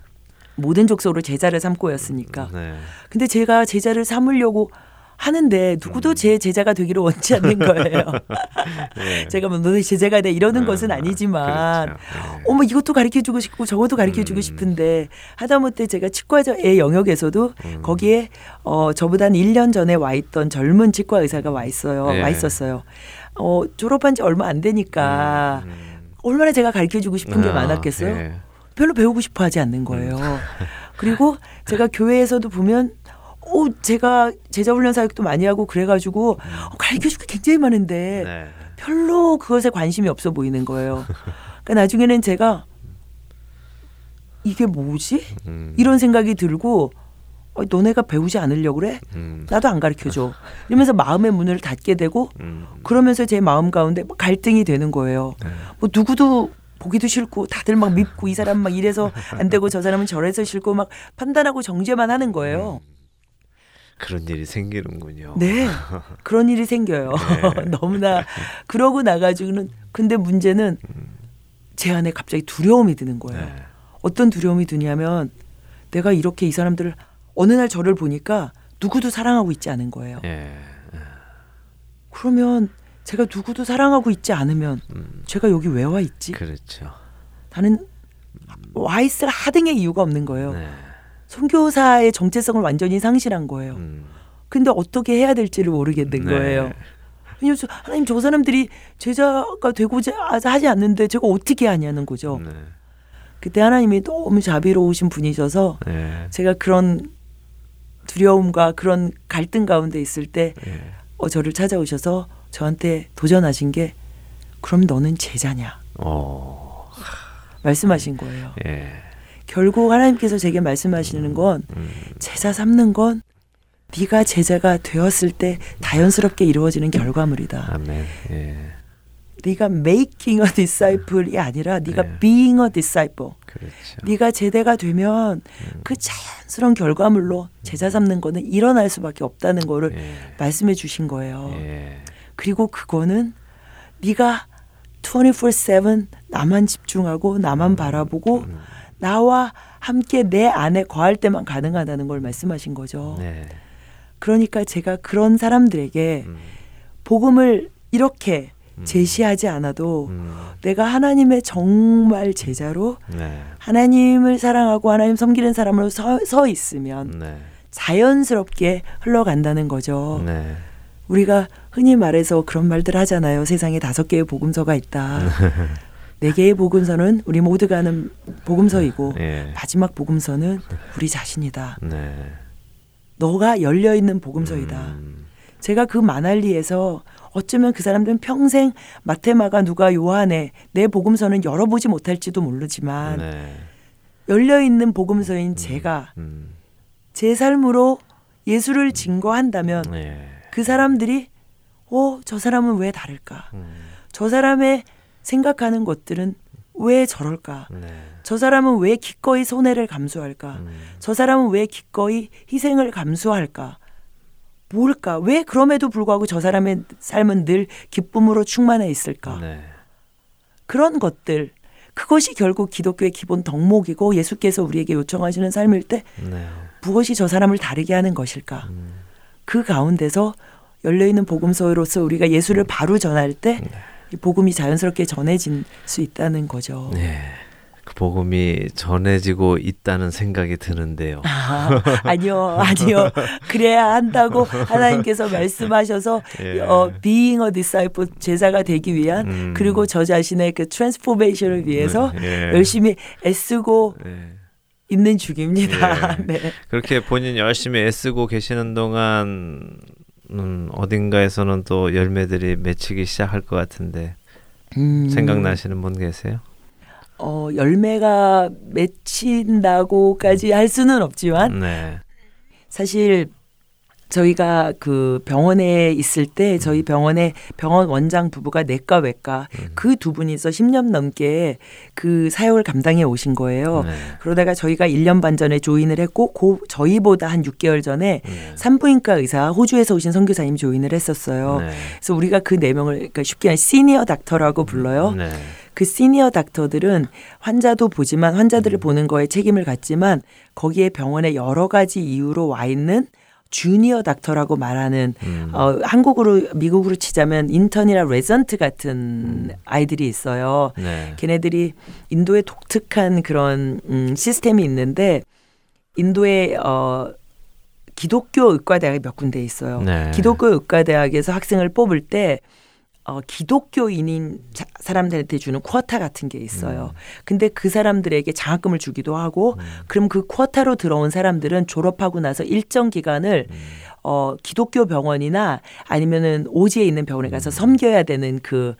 모든 족속으로 제자를 삼고였으니까. 네. 근데 제가 제자를 삼으려고 하는데 누구도 제 제자가 되기를 원치 않는 거예요. (laughs) 예. (laughs) 제가 뭐 너희 제자가 돼 이러는 음, 것은 아니지만 그렇죠. 예. 어머 이것도 가르쳐 주고 싶고 저것도 가르쳐 주고 음. 싶은데 하다못해 제가 치과의 영역에서도 음. 거기에 어 저보다 한 1년 전에 와 있던 젊은 치과 의사가 와 있어요. 예. 와 있었어요. 어 졸업한 지 얼마 안 되니까 음. 얼마나 제가 가르쳐 주고 싶은 게 아, 많았겠어요. 예. 별로 배우고 싶어 하지 않는 거예요. 그리고 제가 교회에서도 보면 어 제가 제자 훈련 사역도 많이 하고 그래가지고 어, 가르쳐 줄 게 굉장히 많은데 네. 별로 그것에 관심이 없어 보이는 거예요. 그러니까 나중에는 제가 이게 뭐지? 음. 이런 생각이 들고 어, 너네가 배우지 않으려고 그래? 음. 나도 안 가르쳐 줘. 이러면서 마음의 문을 닫게 되고 음. 그러면서 제 마음 가운데 막 갈등이 되는 거예요. 네. 뭐 누구도 보기도 싫고 다들 막 밉고 이 사람 막 이래서 안 되고 저 사람은 저래서 싫고 막 판단하고 정죄만 하는 거예요. 그런 일이 생기는군요. 네. (laughs) 그런 일이 생겨요. (laughs) 너무나 그러고 나가지고는 근데 문제는 제 안에 갑자기 두려움이 드는 거예요. 네. 어떤 두려움이 드냐면 내가 이렇게 이 사람들을 어느 날 저를 보니까 누구도 사랑하고 있지 않은 거예요. 예. 그러면 제가 누구도 사랑하고 있지 않으면 음. 제가 여기 왜 와 있지? 그렇죠. 나는 와 있을 하등의 이유가 없는 거예요. 네. 선교사의 정체성을 완전히 상실한 거예요. 음. 근데 어떻게 해야 될지를 모르겠는 네. 거예요. 왜냐면 저- 하나님 저 사람들이 제자가 되고자 하지 않는데 제가 어떻게 하냐는 거죠. 네. 그때 하나님이 너무 자비로우신 분이셔서 네. 제가 그런 두려움과 그런 갈등 가운데 있을 때 예. 어, 저를 찾아오셔서 저한테 도전하신 게 그럼 너는 제자냐 어. 말씀하신 거예요. 예. 결국 하나님께서 제게 말씀하시는 건 음. 제자 삼는 건 네가 제자가 되었을 때 자연스럽게 이루어지는 결과물이다. 아멘. 예. 네가 making a disciple이 아니라 네가 네. being a disciple. 그렇죠. 네가 제대가 되면 음. 그 자연스러운 결과물로 제자 삼는 거는 일어날 수밖에 없다는 거를 예. 말씀해 주신 거예요. 예. 그리고 그거는 네가 24/7 나만 집중하고 나만 바라보고 음. 나와 함께 내 안에 거할 때만 가능하다는 걸 말씀하신 거죠. 네. 그러니까 제가 그런 사람들에게 음. 복음을 이렇게 제시하지 않아도 음. 내가 하나님의 정말 제자로 네. 하나님을 사랑하고 하나님 섬기는 사람으로 서, 서 있으면 네. 자연스럽게 흘러간다는 거죠. 네. 우리가 흔히 말해서 그런 말들 하잖아요. 세상에 다섯 개의 복음서가 있다. (laughs) 네 개의 복음서는 우리 모두가 아는 복음서이고 예. 마지막 복음서는 우리 자신이다. 네. 너가 열려 있는 복음서이다. 음. 제가 그 마날리에서 어쩌면 그 사람들은 평생 마테마가 누가 요한에 내 복음서는 열어보지 못할지도 모르지만 네. 열려 있는 복음서인 제가 음. 제 삶으로 예수를 증거한다면 예. 그 사람들이 어, 저 사람은 왜 다를까? 음. 저 사람의 생각하는 것들은 왜 저럴까? 네. 저 사람은 왜 기꺼이 손해를 감수할까? 음. 저 사람은 왜 기꺼이 희생을 감수할까? 뭘까? 왜 그럼에도 불구하고 저 사람의 삶은 늘 기쁨으로 충만해 있을까? 네. 그런 것들 그것이 결국 기독교의 기본 덕목이고 예수께서 우리에게 요청하시는 삶일 때 네. 무엇이 저 사람을 다르게 하는 것일까? 음. 그 가운데서 열려 있는 복음서로서 우리가 예수를 바로 전할 때이 복음이 자연스럽게 전해질 수 있다는 거죠. 네. 그 복음이 전해지고 있다는 생각이 드는데요. 아, 아니요, 아니요. 그래야 한다고 하나님께서 (laughs) 말씀하셔서 예. 어, being a disciple 제자가 되기 위한 음. 그리고 저 자신의 그 transformation을 위해서 예. 열심히 애쓰고 네. 있는 중입니다. 예. (laughs) 네. 그렇게 본인 열심히 애쓰고 계시는 동안 음, 어딘가에서는 또 열매들이 맺히기 시작할 것 같은데 음, 생각나시는 분 계세요? 어, 열매가 맺힌다고까지 할 수는 없지만 네. 사실 저희가 그 병원에 있을 때 저희 병원에 병원 원장 부부가 내과 외과 음. 그두 분이서 10년 넘게 그 사역을 감당해 오신 거예요. 네. 그러다가 저희가 1년 반 전에 조인을 했고 고, 저희보다 한 6개월 전에 네. 산부인과 의사 호주에서 오신 선교사님 조인을 했었어요. 네. 그래서 우리가 그 네 명을 그러니까 쉽게 말해 senior doctor라고 불러요. 네. 그 senior doctor들은 환자도 보지만 음. 환자들을 보는 거에 책임을 갖지만 거기에 병원에 여러 가지 이유로 와 있는 junior doctor라고 말하는 음. 어, 한국으로 미국으로 치자면 인턴이나 레지던트 같은 아이들이 있어요. 음. 네. 걔네들이 인도의 독특한 그런 음, 시스템이 있는데 인도에 어 기독교 의과대학이 몇 군데 있어요. 네. 기독교 의과대학에서 학생을 뽑을 때 어, 기독교인인 자- 사람들한테 주는 쿼타 같은 게 있어요. 근데 그 사람들에게 장학금을 주기도 하고, 그럼 그 쿼타로 들어온 사람들은 졸업하고 나서 일정 기간을 어, 기독교 병원이나 아니면은 오지에 있는 병원에 가서 섬겨야 되는 그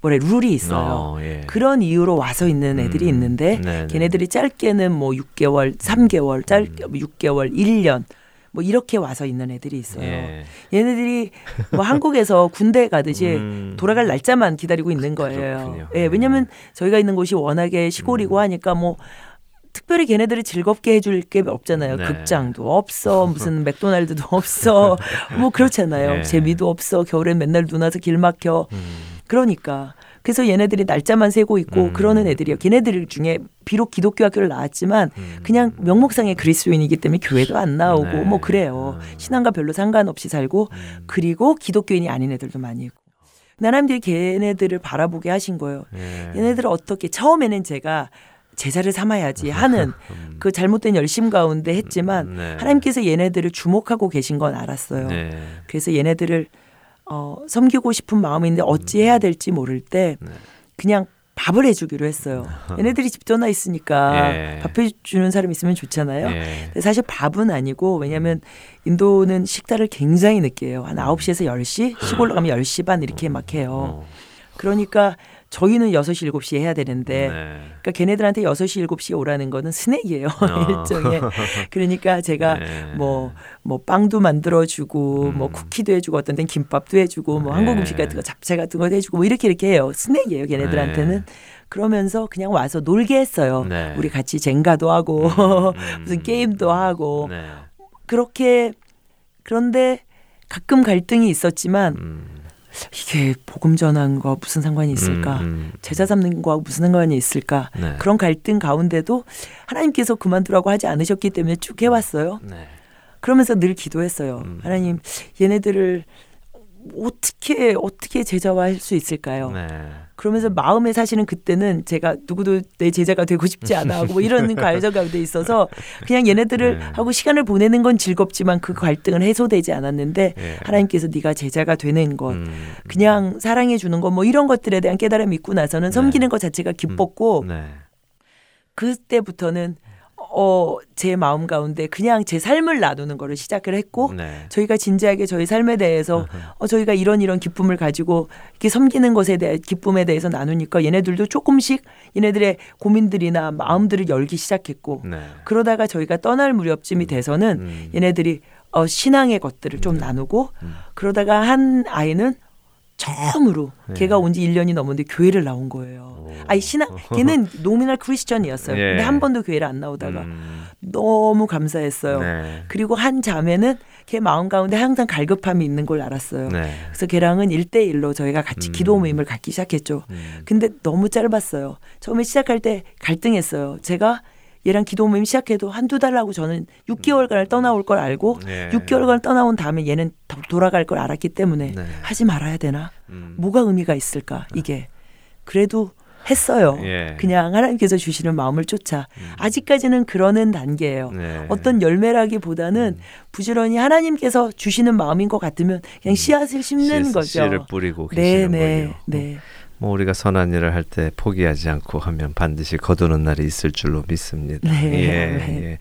뭐래 룰이 있어요. 어, 예. 그런 이유로 와서 있는 애들이 음. 있는데 네네. 걔네들이 짧게는 뭐 6개월, 3개월, 짧게 뭐 6개월, 1년 뭐 이렇게 와서 있는 애들이 있어요. 예. 얘네들이 뭐 한국에서 (laughs) 군대 가듯이 음. 돌아갈 날짜만 기다리고 있는 거예요. 그렇군요. 예, 왜냐면 저희가 있는 곳이 워낙에 시골이고 하니까 뭐 특별히 걔네들을 즐겁게 해줄 게 없잖아요. 네. 극장도 없어, 무슨 (laughs) 맥도날드도 없어, 뭐 그렇잖아요. 네. 재미도 없어. 겨울엔 맨날 눈 와서 길 막혀. 음. 그러니까 그래서 얘네들이 날짜만 세고 있고 음. 그러는 애들이요. 걔네들 중에 비록 기독교 학교를 나왔지만 음. 그냥 명목상의 그리스도인이기 때문에 교회도 안 나오고 네. 뭐 그래요. 음. 신앙과 별로 상관없이 살고 음. 그리고 기독교인이 아닌 애들도 많이 있고. 하나님들이 걔네들을 바라보게 하신 거예요. 예. 얘네들을 어떻게 처음에는 제가 제자를 삼아야지 하는 (laughs) 음. 그 잘못된 열심 가운데 했지만 네. 하나님께서 얘네들을 주목하고 계신 건 알았어요. 네. 그래서 얘네들을 어, 섬기고 싶은 마음인데 어찌 해야 될지 모를 때 네. 그냥 밥을 해주기로 했어요. (laughs) 얘네들이 집 전화 있으니까 예. 밥 해주는 사람 있으면 좋잖아요. 예. 근데 사실 밥은 아니고 왜냐하면 인도는 식사를 굉장히 늦게 해요. 한 9시에서 10시, 시골로 가면 10시 반 이렇게 막 해요. 어. 그러니까 저희는 6시, 7시에 해야 되는데 네. 그러니까 걔네들한테 6시, 7시에 오라는 거는 스낵이에요. (laughs) 어. 일종의. 그러니까 제가 네. 뭐, 뭐 빵도 만들어 주고 뭐 음. 쿠키도 해 주고 어떤 데는 김밥도 해 주고 뭐 네. 한국 음식 같은 거 잡채 같은 거 해 주고 뭐 이렇게 이렇게 해요. 스낵이에요. 걔네들한테는. 네. 그러면서 그냥 와서 놀게 했어요. 네. 우리 같이 젠가도 하고 음. (laughs) 무슨 게임도 하고 네. 그렇게 그런데 가끔 갈등이 있었지만 음. 이게 복음 전환과 무슨 상관이 있을까? 음, 음. 제자 삼는 거하고 무슨 상관이 있을까? 네. 그런 갈등 가운데도 하나님께서 그만두라고 하지 않으셨기 때문에 쭉 해왔어요. 네. 그러면서 늘 기도했어요. 음. 하나님, 얘네들을 어떻게 어떻게 제자화할 수 있을까요? 네. 그러면서 마음에 사실은 그때는 제가 누구도 내 제자가 되고 싶지 않아 하고 뭐 이런 (laughs) 갈등 가운데 있어서 그냥 얘네들을 네. 하고 시간을 보내는 건 즐겁지만 그 갈등은 해소되지 않았는데 예. 하나님께서 네가 제자가 되는 것 음. 그냥 사랑해 주는 것 뭐 이런 것들에 대한 깨달음이 있고 나서는 섬기는 것 자체가 기뻤고 네. 그때부터는 어, 제 마음 가운데 그냥 제 삶을 나누는 거를 시작을 했고 네. 저희가 진지하게 저희 삶에 대해서 (laughs) 어, 저희가 이런 이런 기쁨을 가지고 이렇게 섬기는 것에 대해 기쁨에 대해서 나누니까 얘네들도 조금씩 얘네들의 고민들이나 마음들을 열기 시작했고 네. 그러다가 저희가 떠날 무렵쯤이 돼서는 음. 얘네들이 어, 신앙의 것들을 좀 나누고 그러다가 한 아이는 처음으로 네. 걔가 온 지 1년이 넘었는데 교회를 나온 거예요. 아니 신앙 걔는 노미널 크리스천이었어요. 예. 근데 한 번도 교회를 안 나오다가 음. 너무 감사했어요. 네. 그리고 한 자매는 걔 마음 가운데 항상 갈급함이 있는 걸 알았어요. 네. 그래서 걔랑은 일대일로 저희가 같이 음. 기도 모임을 갖기 시작했죠. 음. 근데 너무 짧았어요. 처음에 시작할 때 갈등했어요. 제가 얘랑 기도 모임 시작해도 한두 달 하고 저는 6개월간을 떠나올 걸 알고 네. 6개월간 떠나온 다음에 얘는 도- 돌아갈 걸 알았기 때문에 네. 하지 말아야 되나? 음. 뭐가 의미가 있을까? 이게. 그래도 했어요. 예. 그냥 하나님께서 주시는 마음을 쫓아. 아직까지는 그러는 단계예요. 네. 어떤 열매라기보다는 부지런히 하나님께서 주시는 마음인 것 같으면 그냥 씨앗을 심는 씨- 거죠. 씨를 뿌리고 네, 계시는 네, 거예요. 네. 뭐 우리가 선한 일을 할 때 포기하지 않고 하면 반드시 거두는 날이 있을 줄로 믿습니다. 네, 예, 네. 예.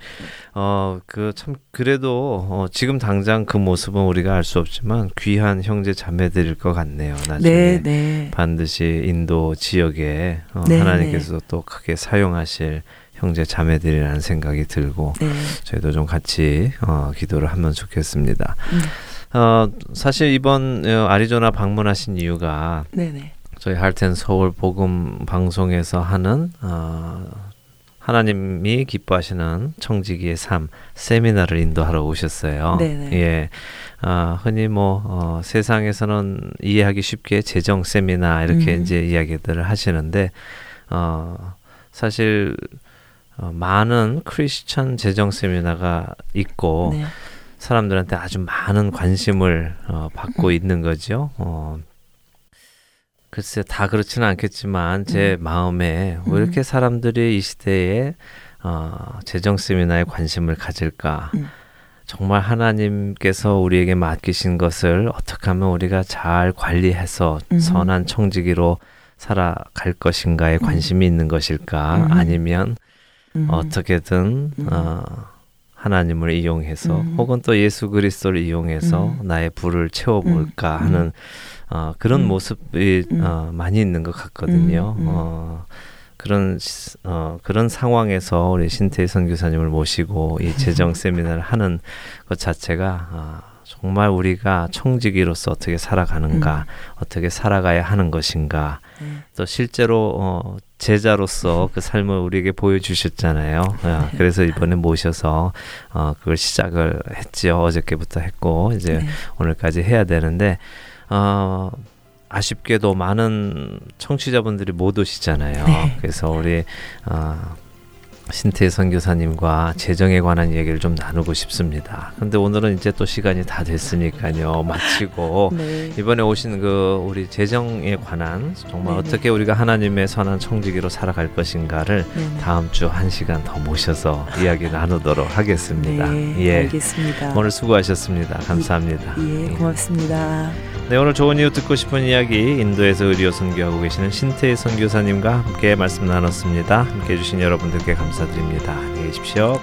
어, 그 참 그래도 어, 지금 당장 그 모습은 우리가 알 수 없지만 귀한 형제 자매들일 것 같네요. 나중에 네, 네. 반드시 인도 지역에 어, 네, 하나님께서 또 크게 사용하실 형제 자매들이라는 생각이 들고 네. 저희도 좀 같이 어, 기도를 하면 좋겠습니다. 음. 어, 사실 이번 어, 아리조나 방문하신 이유가 네, 네. 저희 할텐 서울 복음 방송에서 하는 어, 하나님이 기뻐하시는 청지기의 삶 세미나를 인도하러 오셨어요. 네네. 예, 아, 흔히 뭐 어, 세상에서는 이해하기 쉽게 재정 세미나 이렇게 음. 이제 이야기들을 하시는데 어, 사실 어, 많은 크리스천 재정 세미나가 있고 네. 사람들한테 아주 많은 관심을 어, 받고 음. 있는 거죠. 어, 글쎄 다 그렇지는 않겠지만 제 마음에 왜 이렇게 사람들이 이 시대에 어, 재정 세미나에 관심을 가질까? 음. 정말 하나님께서 우리에게 맡기신 것을 어떻게 하면 우리가 잘 관리해서 음. 선한 청지기로 살아갈 것인가에 관심이 있는 것일까? 음. 아니면 음. 어떻게든 음. 어, 하나님을 이용해서 음. 혹은 또 예수 그리스도를 이용해서 음. 나의 불을 채워볼까 음. 하는 어, 그런 음. 모습이 음. 어, 많이 있는 것 같거든요. 음. 음. 어, 그런 시- 어, 그런 상황에서 우리 신태희 선교사님을 모시고 이 (laughs) 재정 세미나를 하는 것 자체가 아, 정말 우리가 청지기로서 어떻게 살아가는가, 어떻게 살아가야 하는 것인가, 네. 또 실제로 어, 제자로서 그 삶을 우리에게 보여주셨잖아요. 아, 그래서 이번에 모셔서 어, 그걸 시작을 했지요. 어저께부터 했고 이제 네. 오늘까지 해야 되는데 어, 아쉽게도 많은 청취자분들이 못 오시잖아요. 네. 그래서 우리 어, 신태 선교사님과 재정에 관한 얘기를 좀 나누고 싶습니다. 근데 오늘은 이제 또 시간이 다 됐으니까요. (laughs) 마치고 네. 이번에 오신 그 우리 재정에 관한 정말 네네. 어떻게 우리가 하나님의 선한 청지기로 살아갈 것인가를 네네. 다음 주 한 시간 더 모셔서 이야기 나누도록 하겠습니다. 네, 예. 알겠습니다. 오늘 수고하셨습니다. 감사합니다. 예, 고맙습니다. 네, 오늘 좋은 이유 듣고 싶은 이야기 인도에서 의료 선교하고 계시는 신태희 선교사님과 함께 말씀 나눴습니다. 함께 해주신 여러분들께 감사드립니다. 안녕히 계십시오.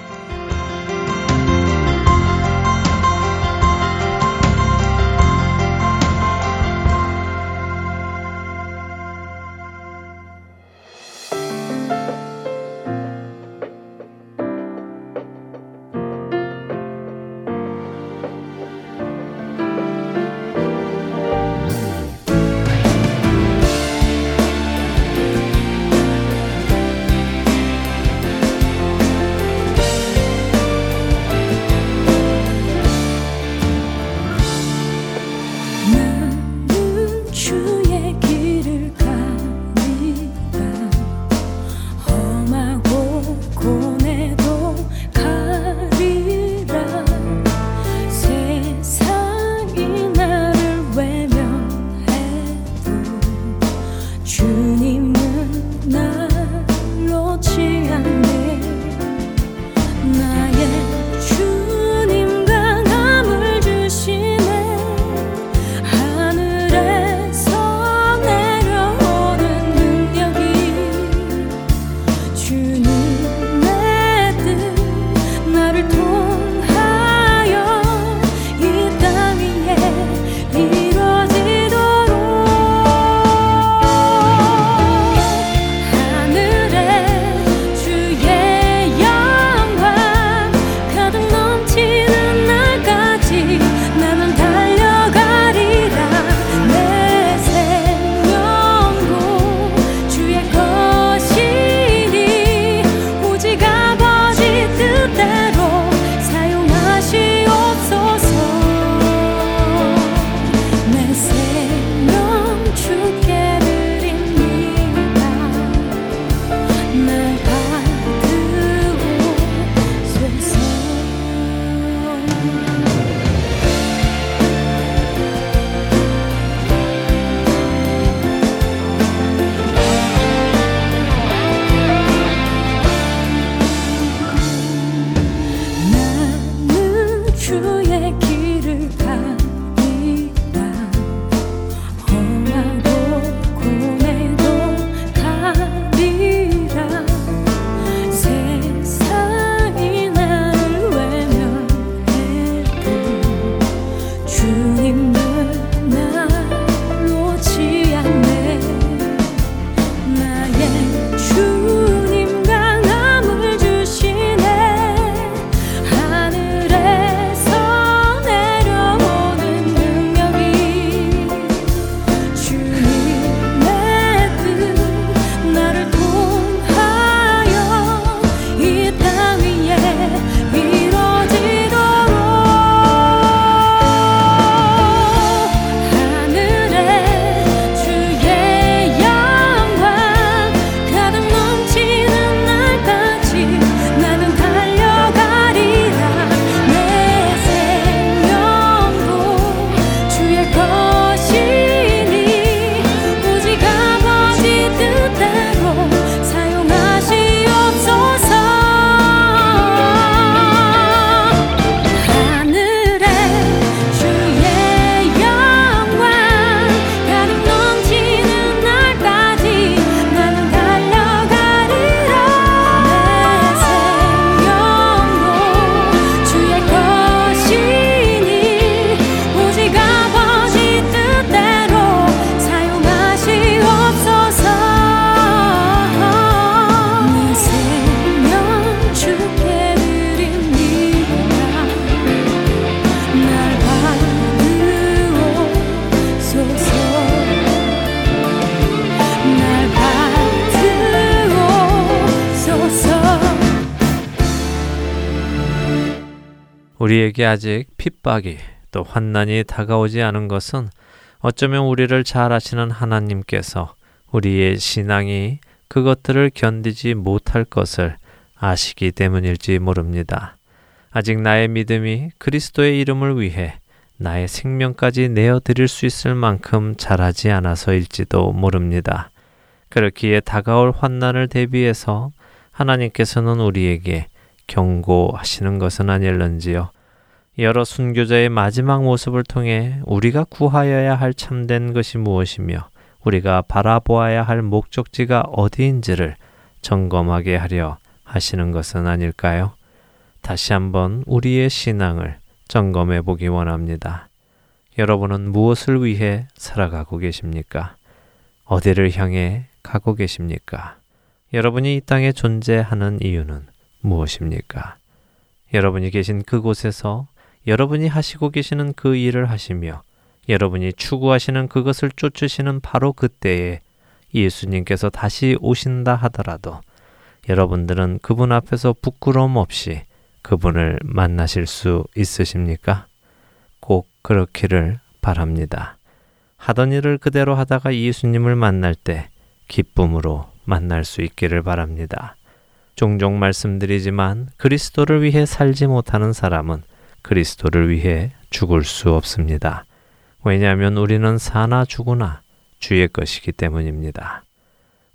우리에게 아직 핍박이 또 환난이 다가오지 않은 것은 어쩌면 우리를 잘 아시는 하나님께서 우리의 신앙이 그것들을 견디지 못할 것을 아시기 때문일지 모릅니다. 아직 나의 믿음이 그리스도의 이름을 위해 나의 생명까지 내어 드릴 수 있을 만큼 잘하지 않아서일지도 모릅니다. 그렇기에 다가올 환난을 대비해서 하나님께서는 우리에게 경고하시는 것은 아닐런지요. 여러 순교자의 마지막 모습을 통해 우리가 구하여야 할 참된 것이 무엇이며 우리가 바라보아야 할 목적지가 어디인지를 점검하게 하려 하시는 것은 아닐까요? 다시 한번 우리의 신앙을 점검해 보기 원합니다. 여러분은 무엇을 위해 살아가고 계십니까? 어디를 향해 가고 계십니까? 여러분이 이 땅에 존재하는 이유는 무엇입니까? 여러분이 계신 그곳에서 여러분이 하시고 계시는 그 일을 하시며 여러분이 추구하시는 그것을 쫓으시는 바로 그때에 예수님께서 다시 오신다 하더라도 여러분들은 그분 앞에서 부끄러움 없이 그분을 만나실 수 있으십니까? 꼭 그렇기를 바랍니다. 하던 일을 그대로 하다가 예수님을 만날 때 기쁨으로 만날 수 있기를 바랍니다. 종종 말씀드리지만 그리스도를 위해 살지 못하는 사람은 그리스도를 위해 죽을 수 없습니다. 왜냐하면 우리는 사나 죽으나 주의 것이기 때문입니다.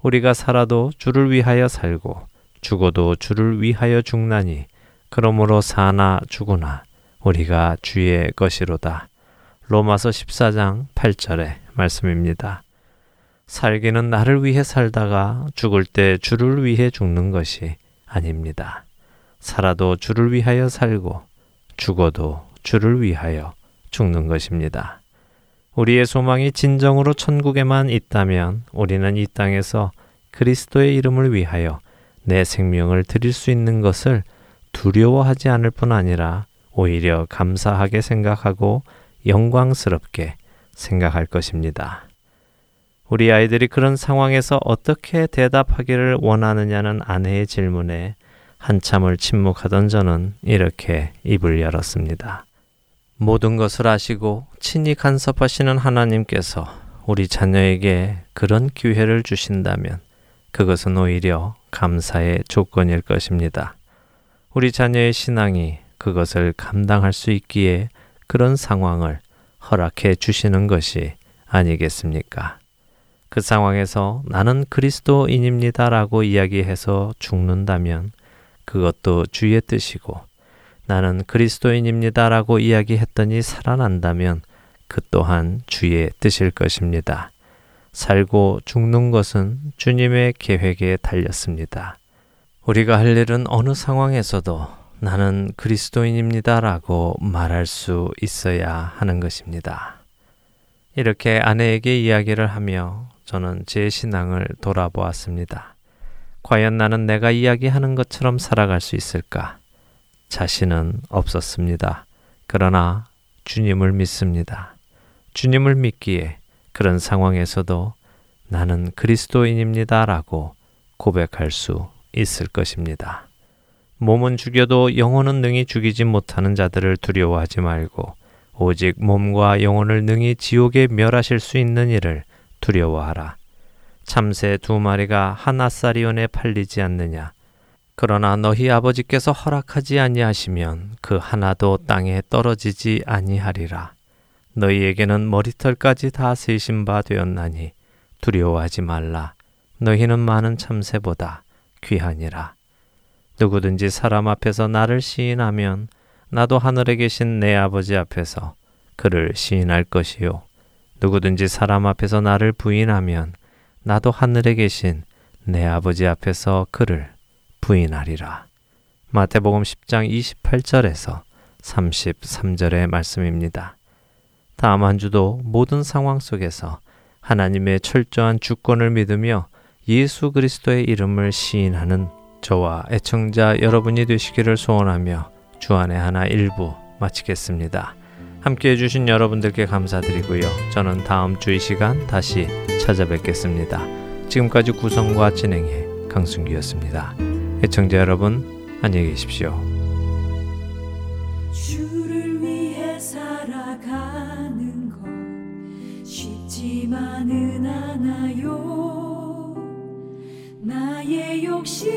우리가 살아도 주를 위하여 살고 죽어도 주를 위하여 죽나니 그러므로 사나 죽으나 우리가 주의 것이로다. 로마서 14장 8절의 말씀입니다. 살기는 나를 위해 살다가 죽을 때 주를 위해 죽는 것이 아닙니다. 살아도 주를 위하여 살고 죽어도 주를 위하여 죽는 것입니다. 우리의 소망이 진정으로 천국에만 있다면 우리는 이 땅에서 그리스도의 이름을 위하여 내 생명을 드릴 수 있는 것을 두려워하지 않을 뿐 아니라 오히려 감사하게 생각하고 영광스럽게 생각할 것입니다. 우리 아이들이 그런 상황에서 어떻게 대답하기를 원하느냐는 아내의 질문에 한참을 침묵하던 저는 이렇게 입을 열었습니다. 모든 것을 아시고 친히 간섭하시는 하나님께서 우리 자녀에게 그런 기회를 주신다면 그것은 오히려 감사의 조건일 것입니다. 우리 자녀의 신앙이 그것을 감당할 수 있기에 그런 상황을 허락해 주시는 것이 아니겠습니까? 그 상황에서 나는 그리스도인입니다 라고 이야기해서 죽는다면 그것도 주의 뜻이고 나는 그리스도인입니다 라고 이야기했더니 살아난다면 그 또한 주의 뜻일 것입니다. 살고 죽는 것은 주님의 계획에 달렸습니다. 우리가 할 일은 어느 상황에서도 나는 그리스도인입니다 라고 말할 수 있어야 하는 것입니다. 이렇게 아내에게 이야기를 하며 저는 제 신앙을 돌아보았습니다. 과연 나는 내가 이야기하는 것처럼 살아갈 수 있을까? 자신은 없었습니다. 그러나 주님을 믿습니다. 주님을 믿기에 그런 상황에서도 나는 그리스도인입니다 라고 고백할 수 있을 것입니다. 몸은 죽여도 영혼은 능히 죽이지 못하는 자들을 두려워하지 말고 오직 몸과 영혼을 능히 지옥에 멸하실 수 있는 이를 두려워하라. 참새 두 마리가 한 아사리온에 팔리지 않느냐. 그러나 너희 아버지께서 허락하지 아니하시면 그 하나도 땅에 떨어지지 아니하리라. 너희에게는 머리털까지 다 세신 바 되었나니 두려워하지 말라. 너희는 많은 참새보다 귀하니라. 누구든지 사람 앞에서 나를 시인하면 나도 하늘에 계신 내 아버지 앞에서 그를 시인할 것이요. 누구든지 사람 앞에서 나를 부인하면 나도 하늘에 계신 내 아버지 앞에서 그를 부인하리라. 마태복음 10장 28절에서 33절의 말씀입니다. 다음 한 주도 모든 상황 속에서 하나님의 철저한 주권을 믿으며 예수 그리스도의 이름을 시인하는 저와 애청자 여러분이 되시기를 소원하며 주안의 하나 일부 마치겠습니다. 함께 해주신 여러분들께 감사드리고요. 저는 다음 주 이 시간 다시 찾아뵙겠습니다. 지금까지 구성과 진행의 강순기였습니다. 애청자 여러분, 안녕히 계십시오. 주를 위해 살아가는 것 쉽지만은 않아요 나의 욕심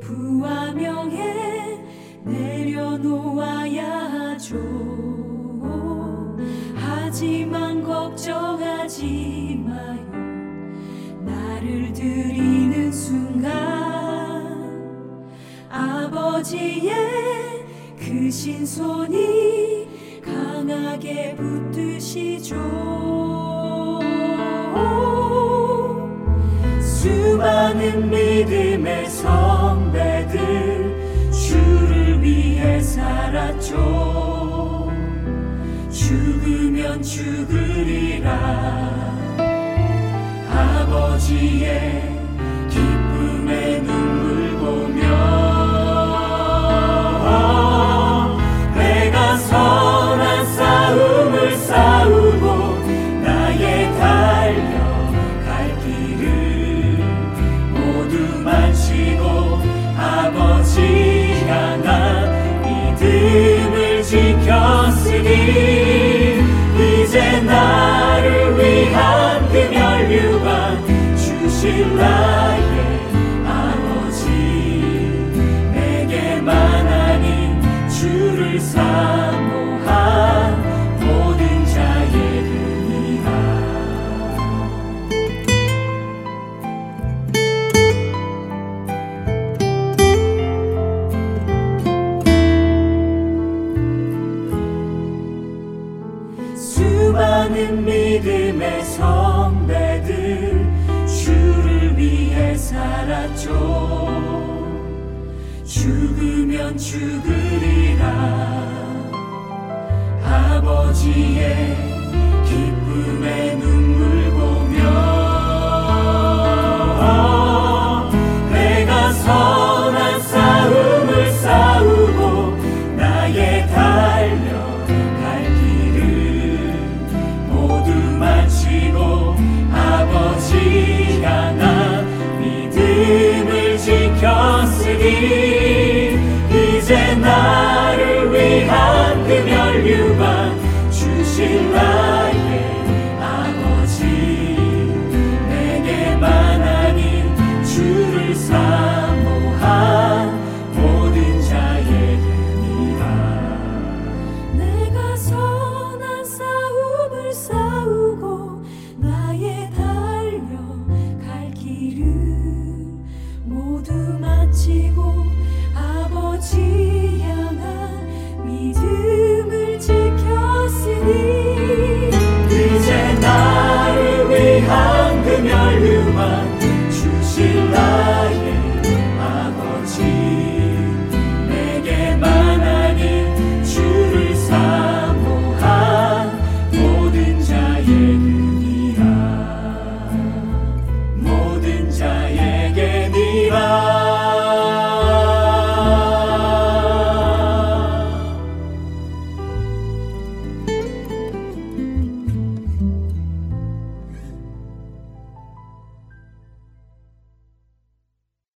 부와 명예 내려놓아야 하죠 하지만 걱정하지 마요. 나를 드리는 순간 아버지의 크신 손이 강하게 붙드시죠. 수많은 믿음의 선배들 주를 위해 살았죠 죽으면 죽으리라. 아버지의 기쁨의 눈물 보며 주실 나의 아버지 내게만 아닌 주를 사모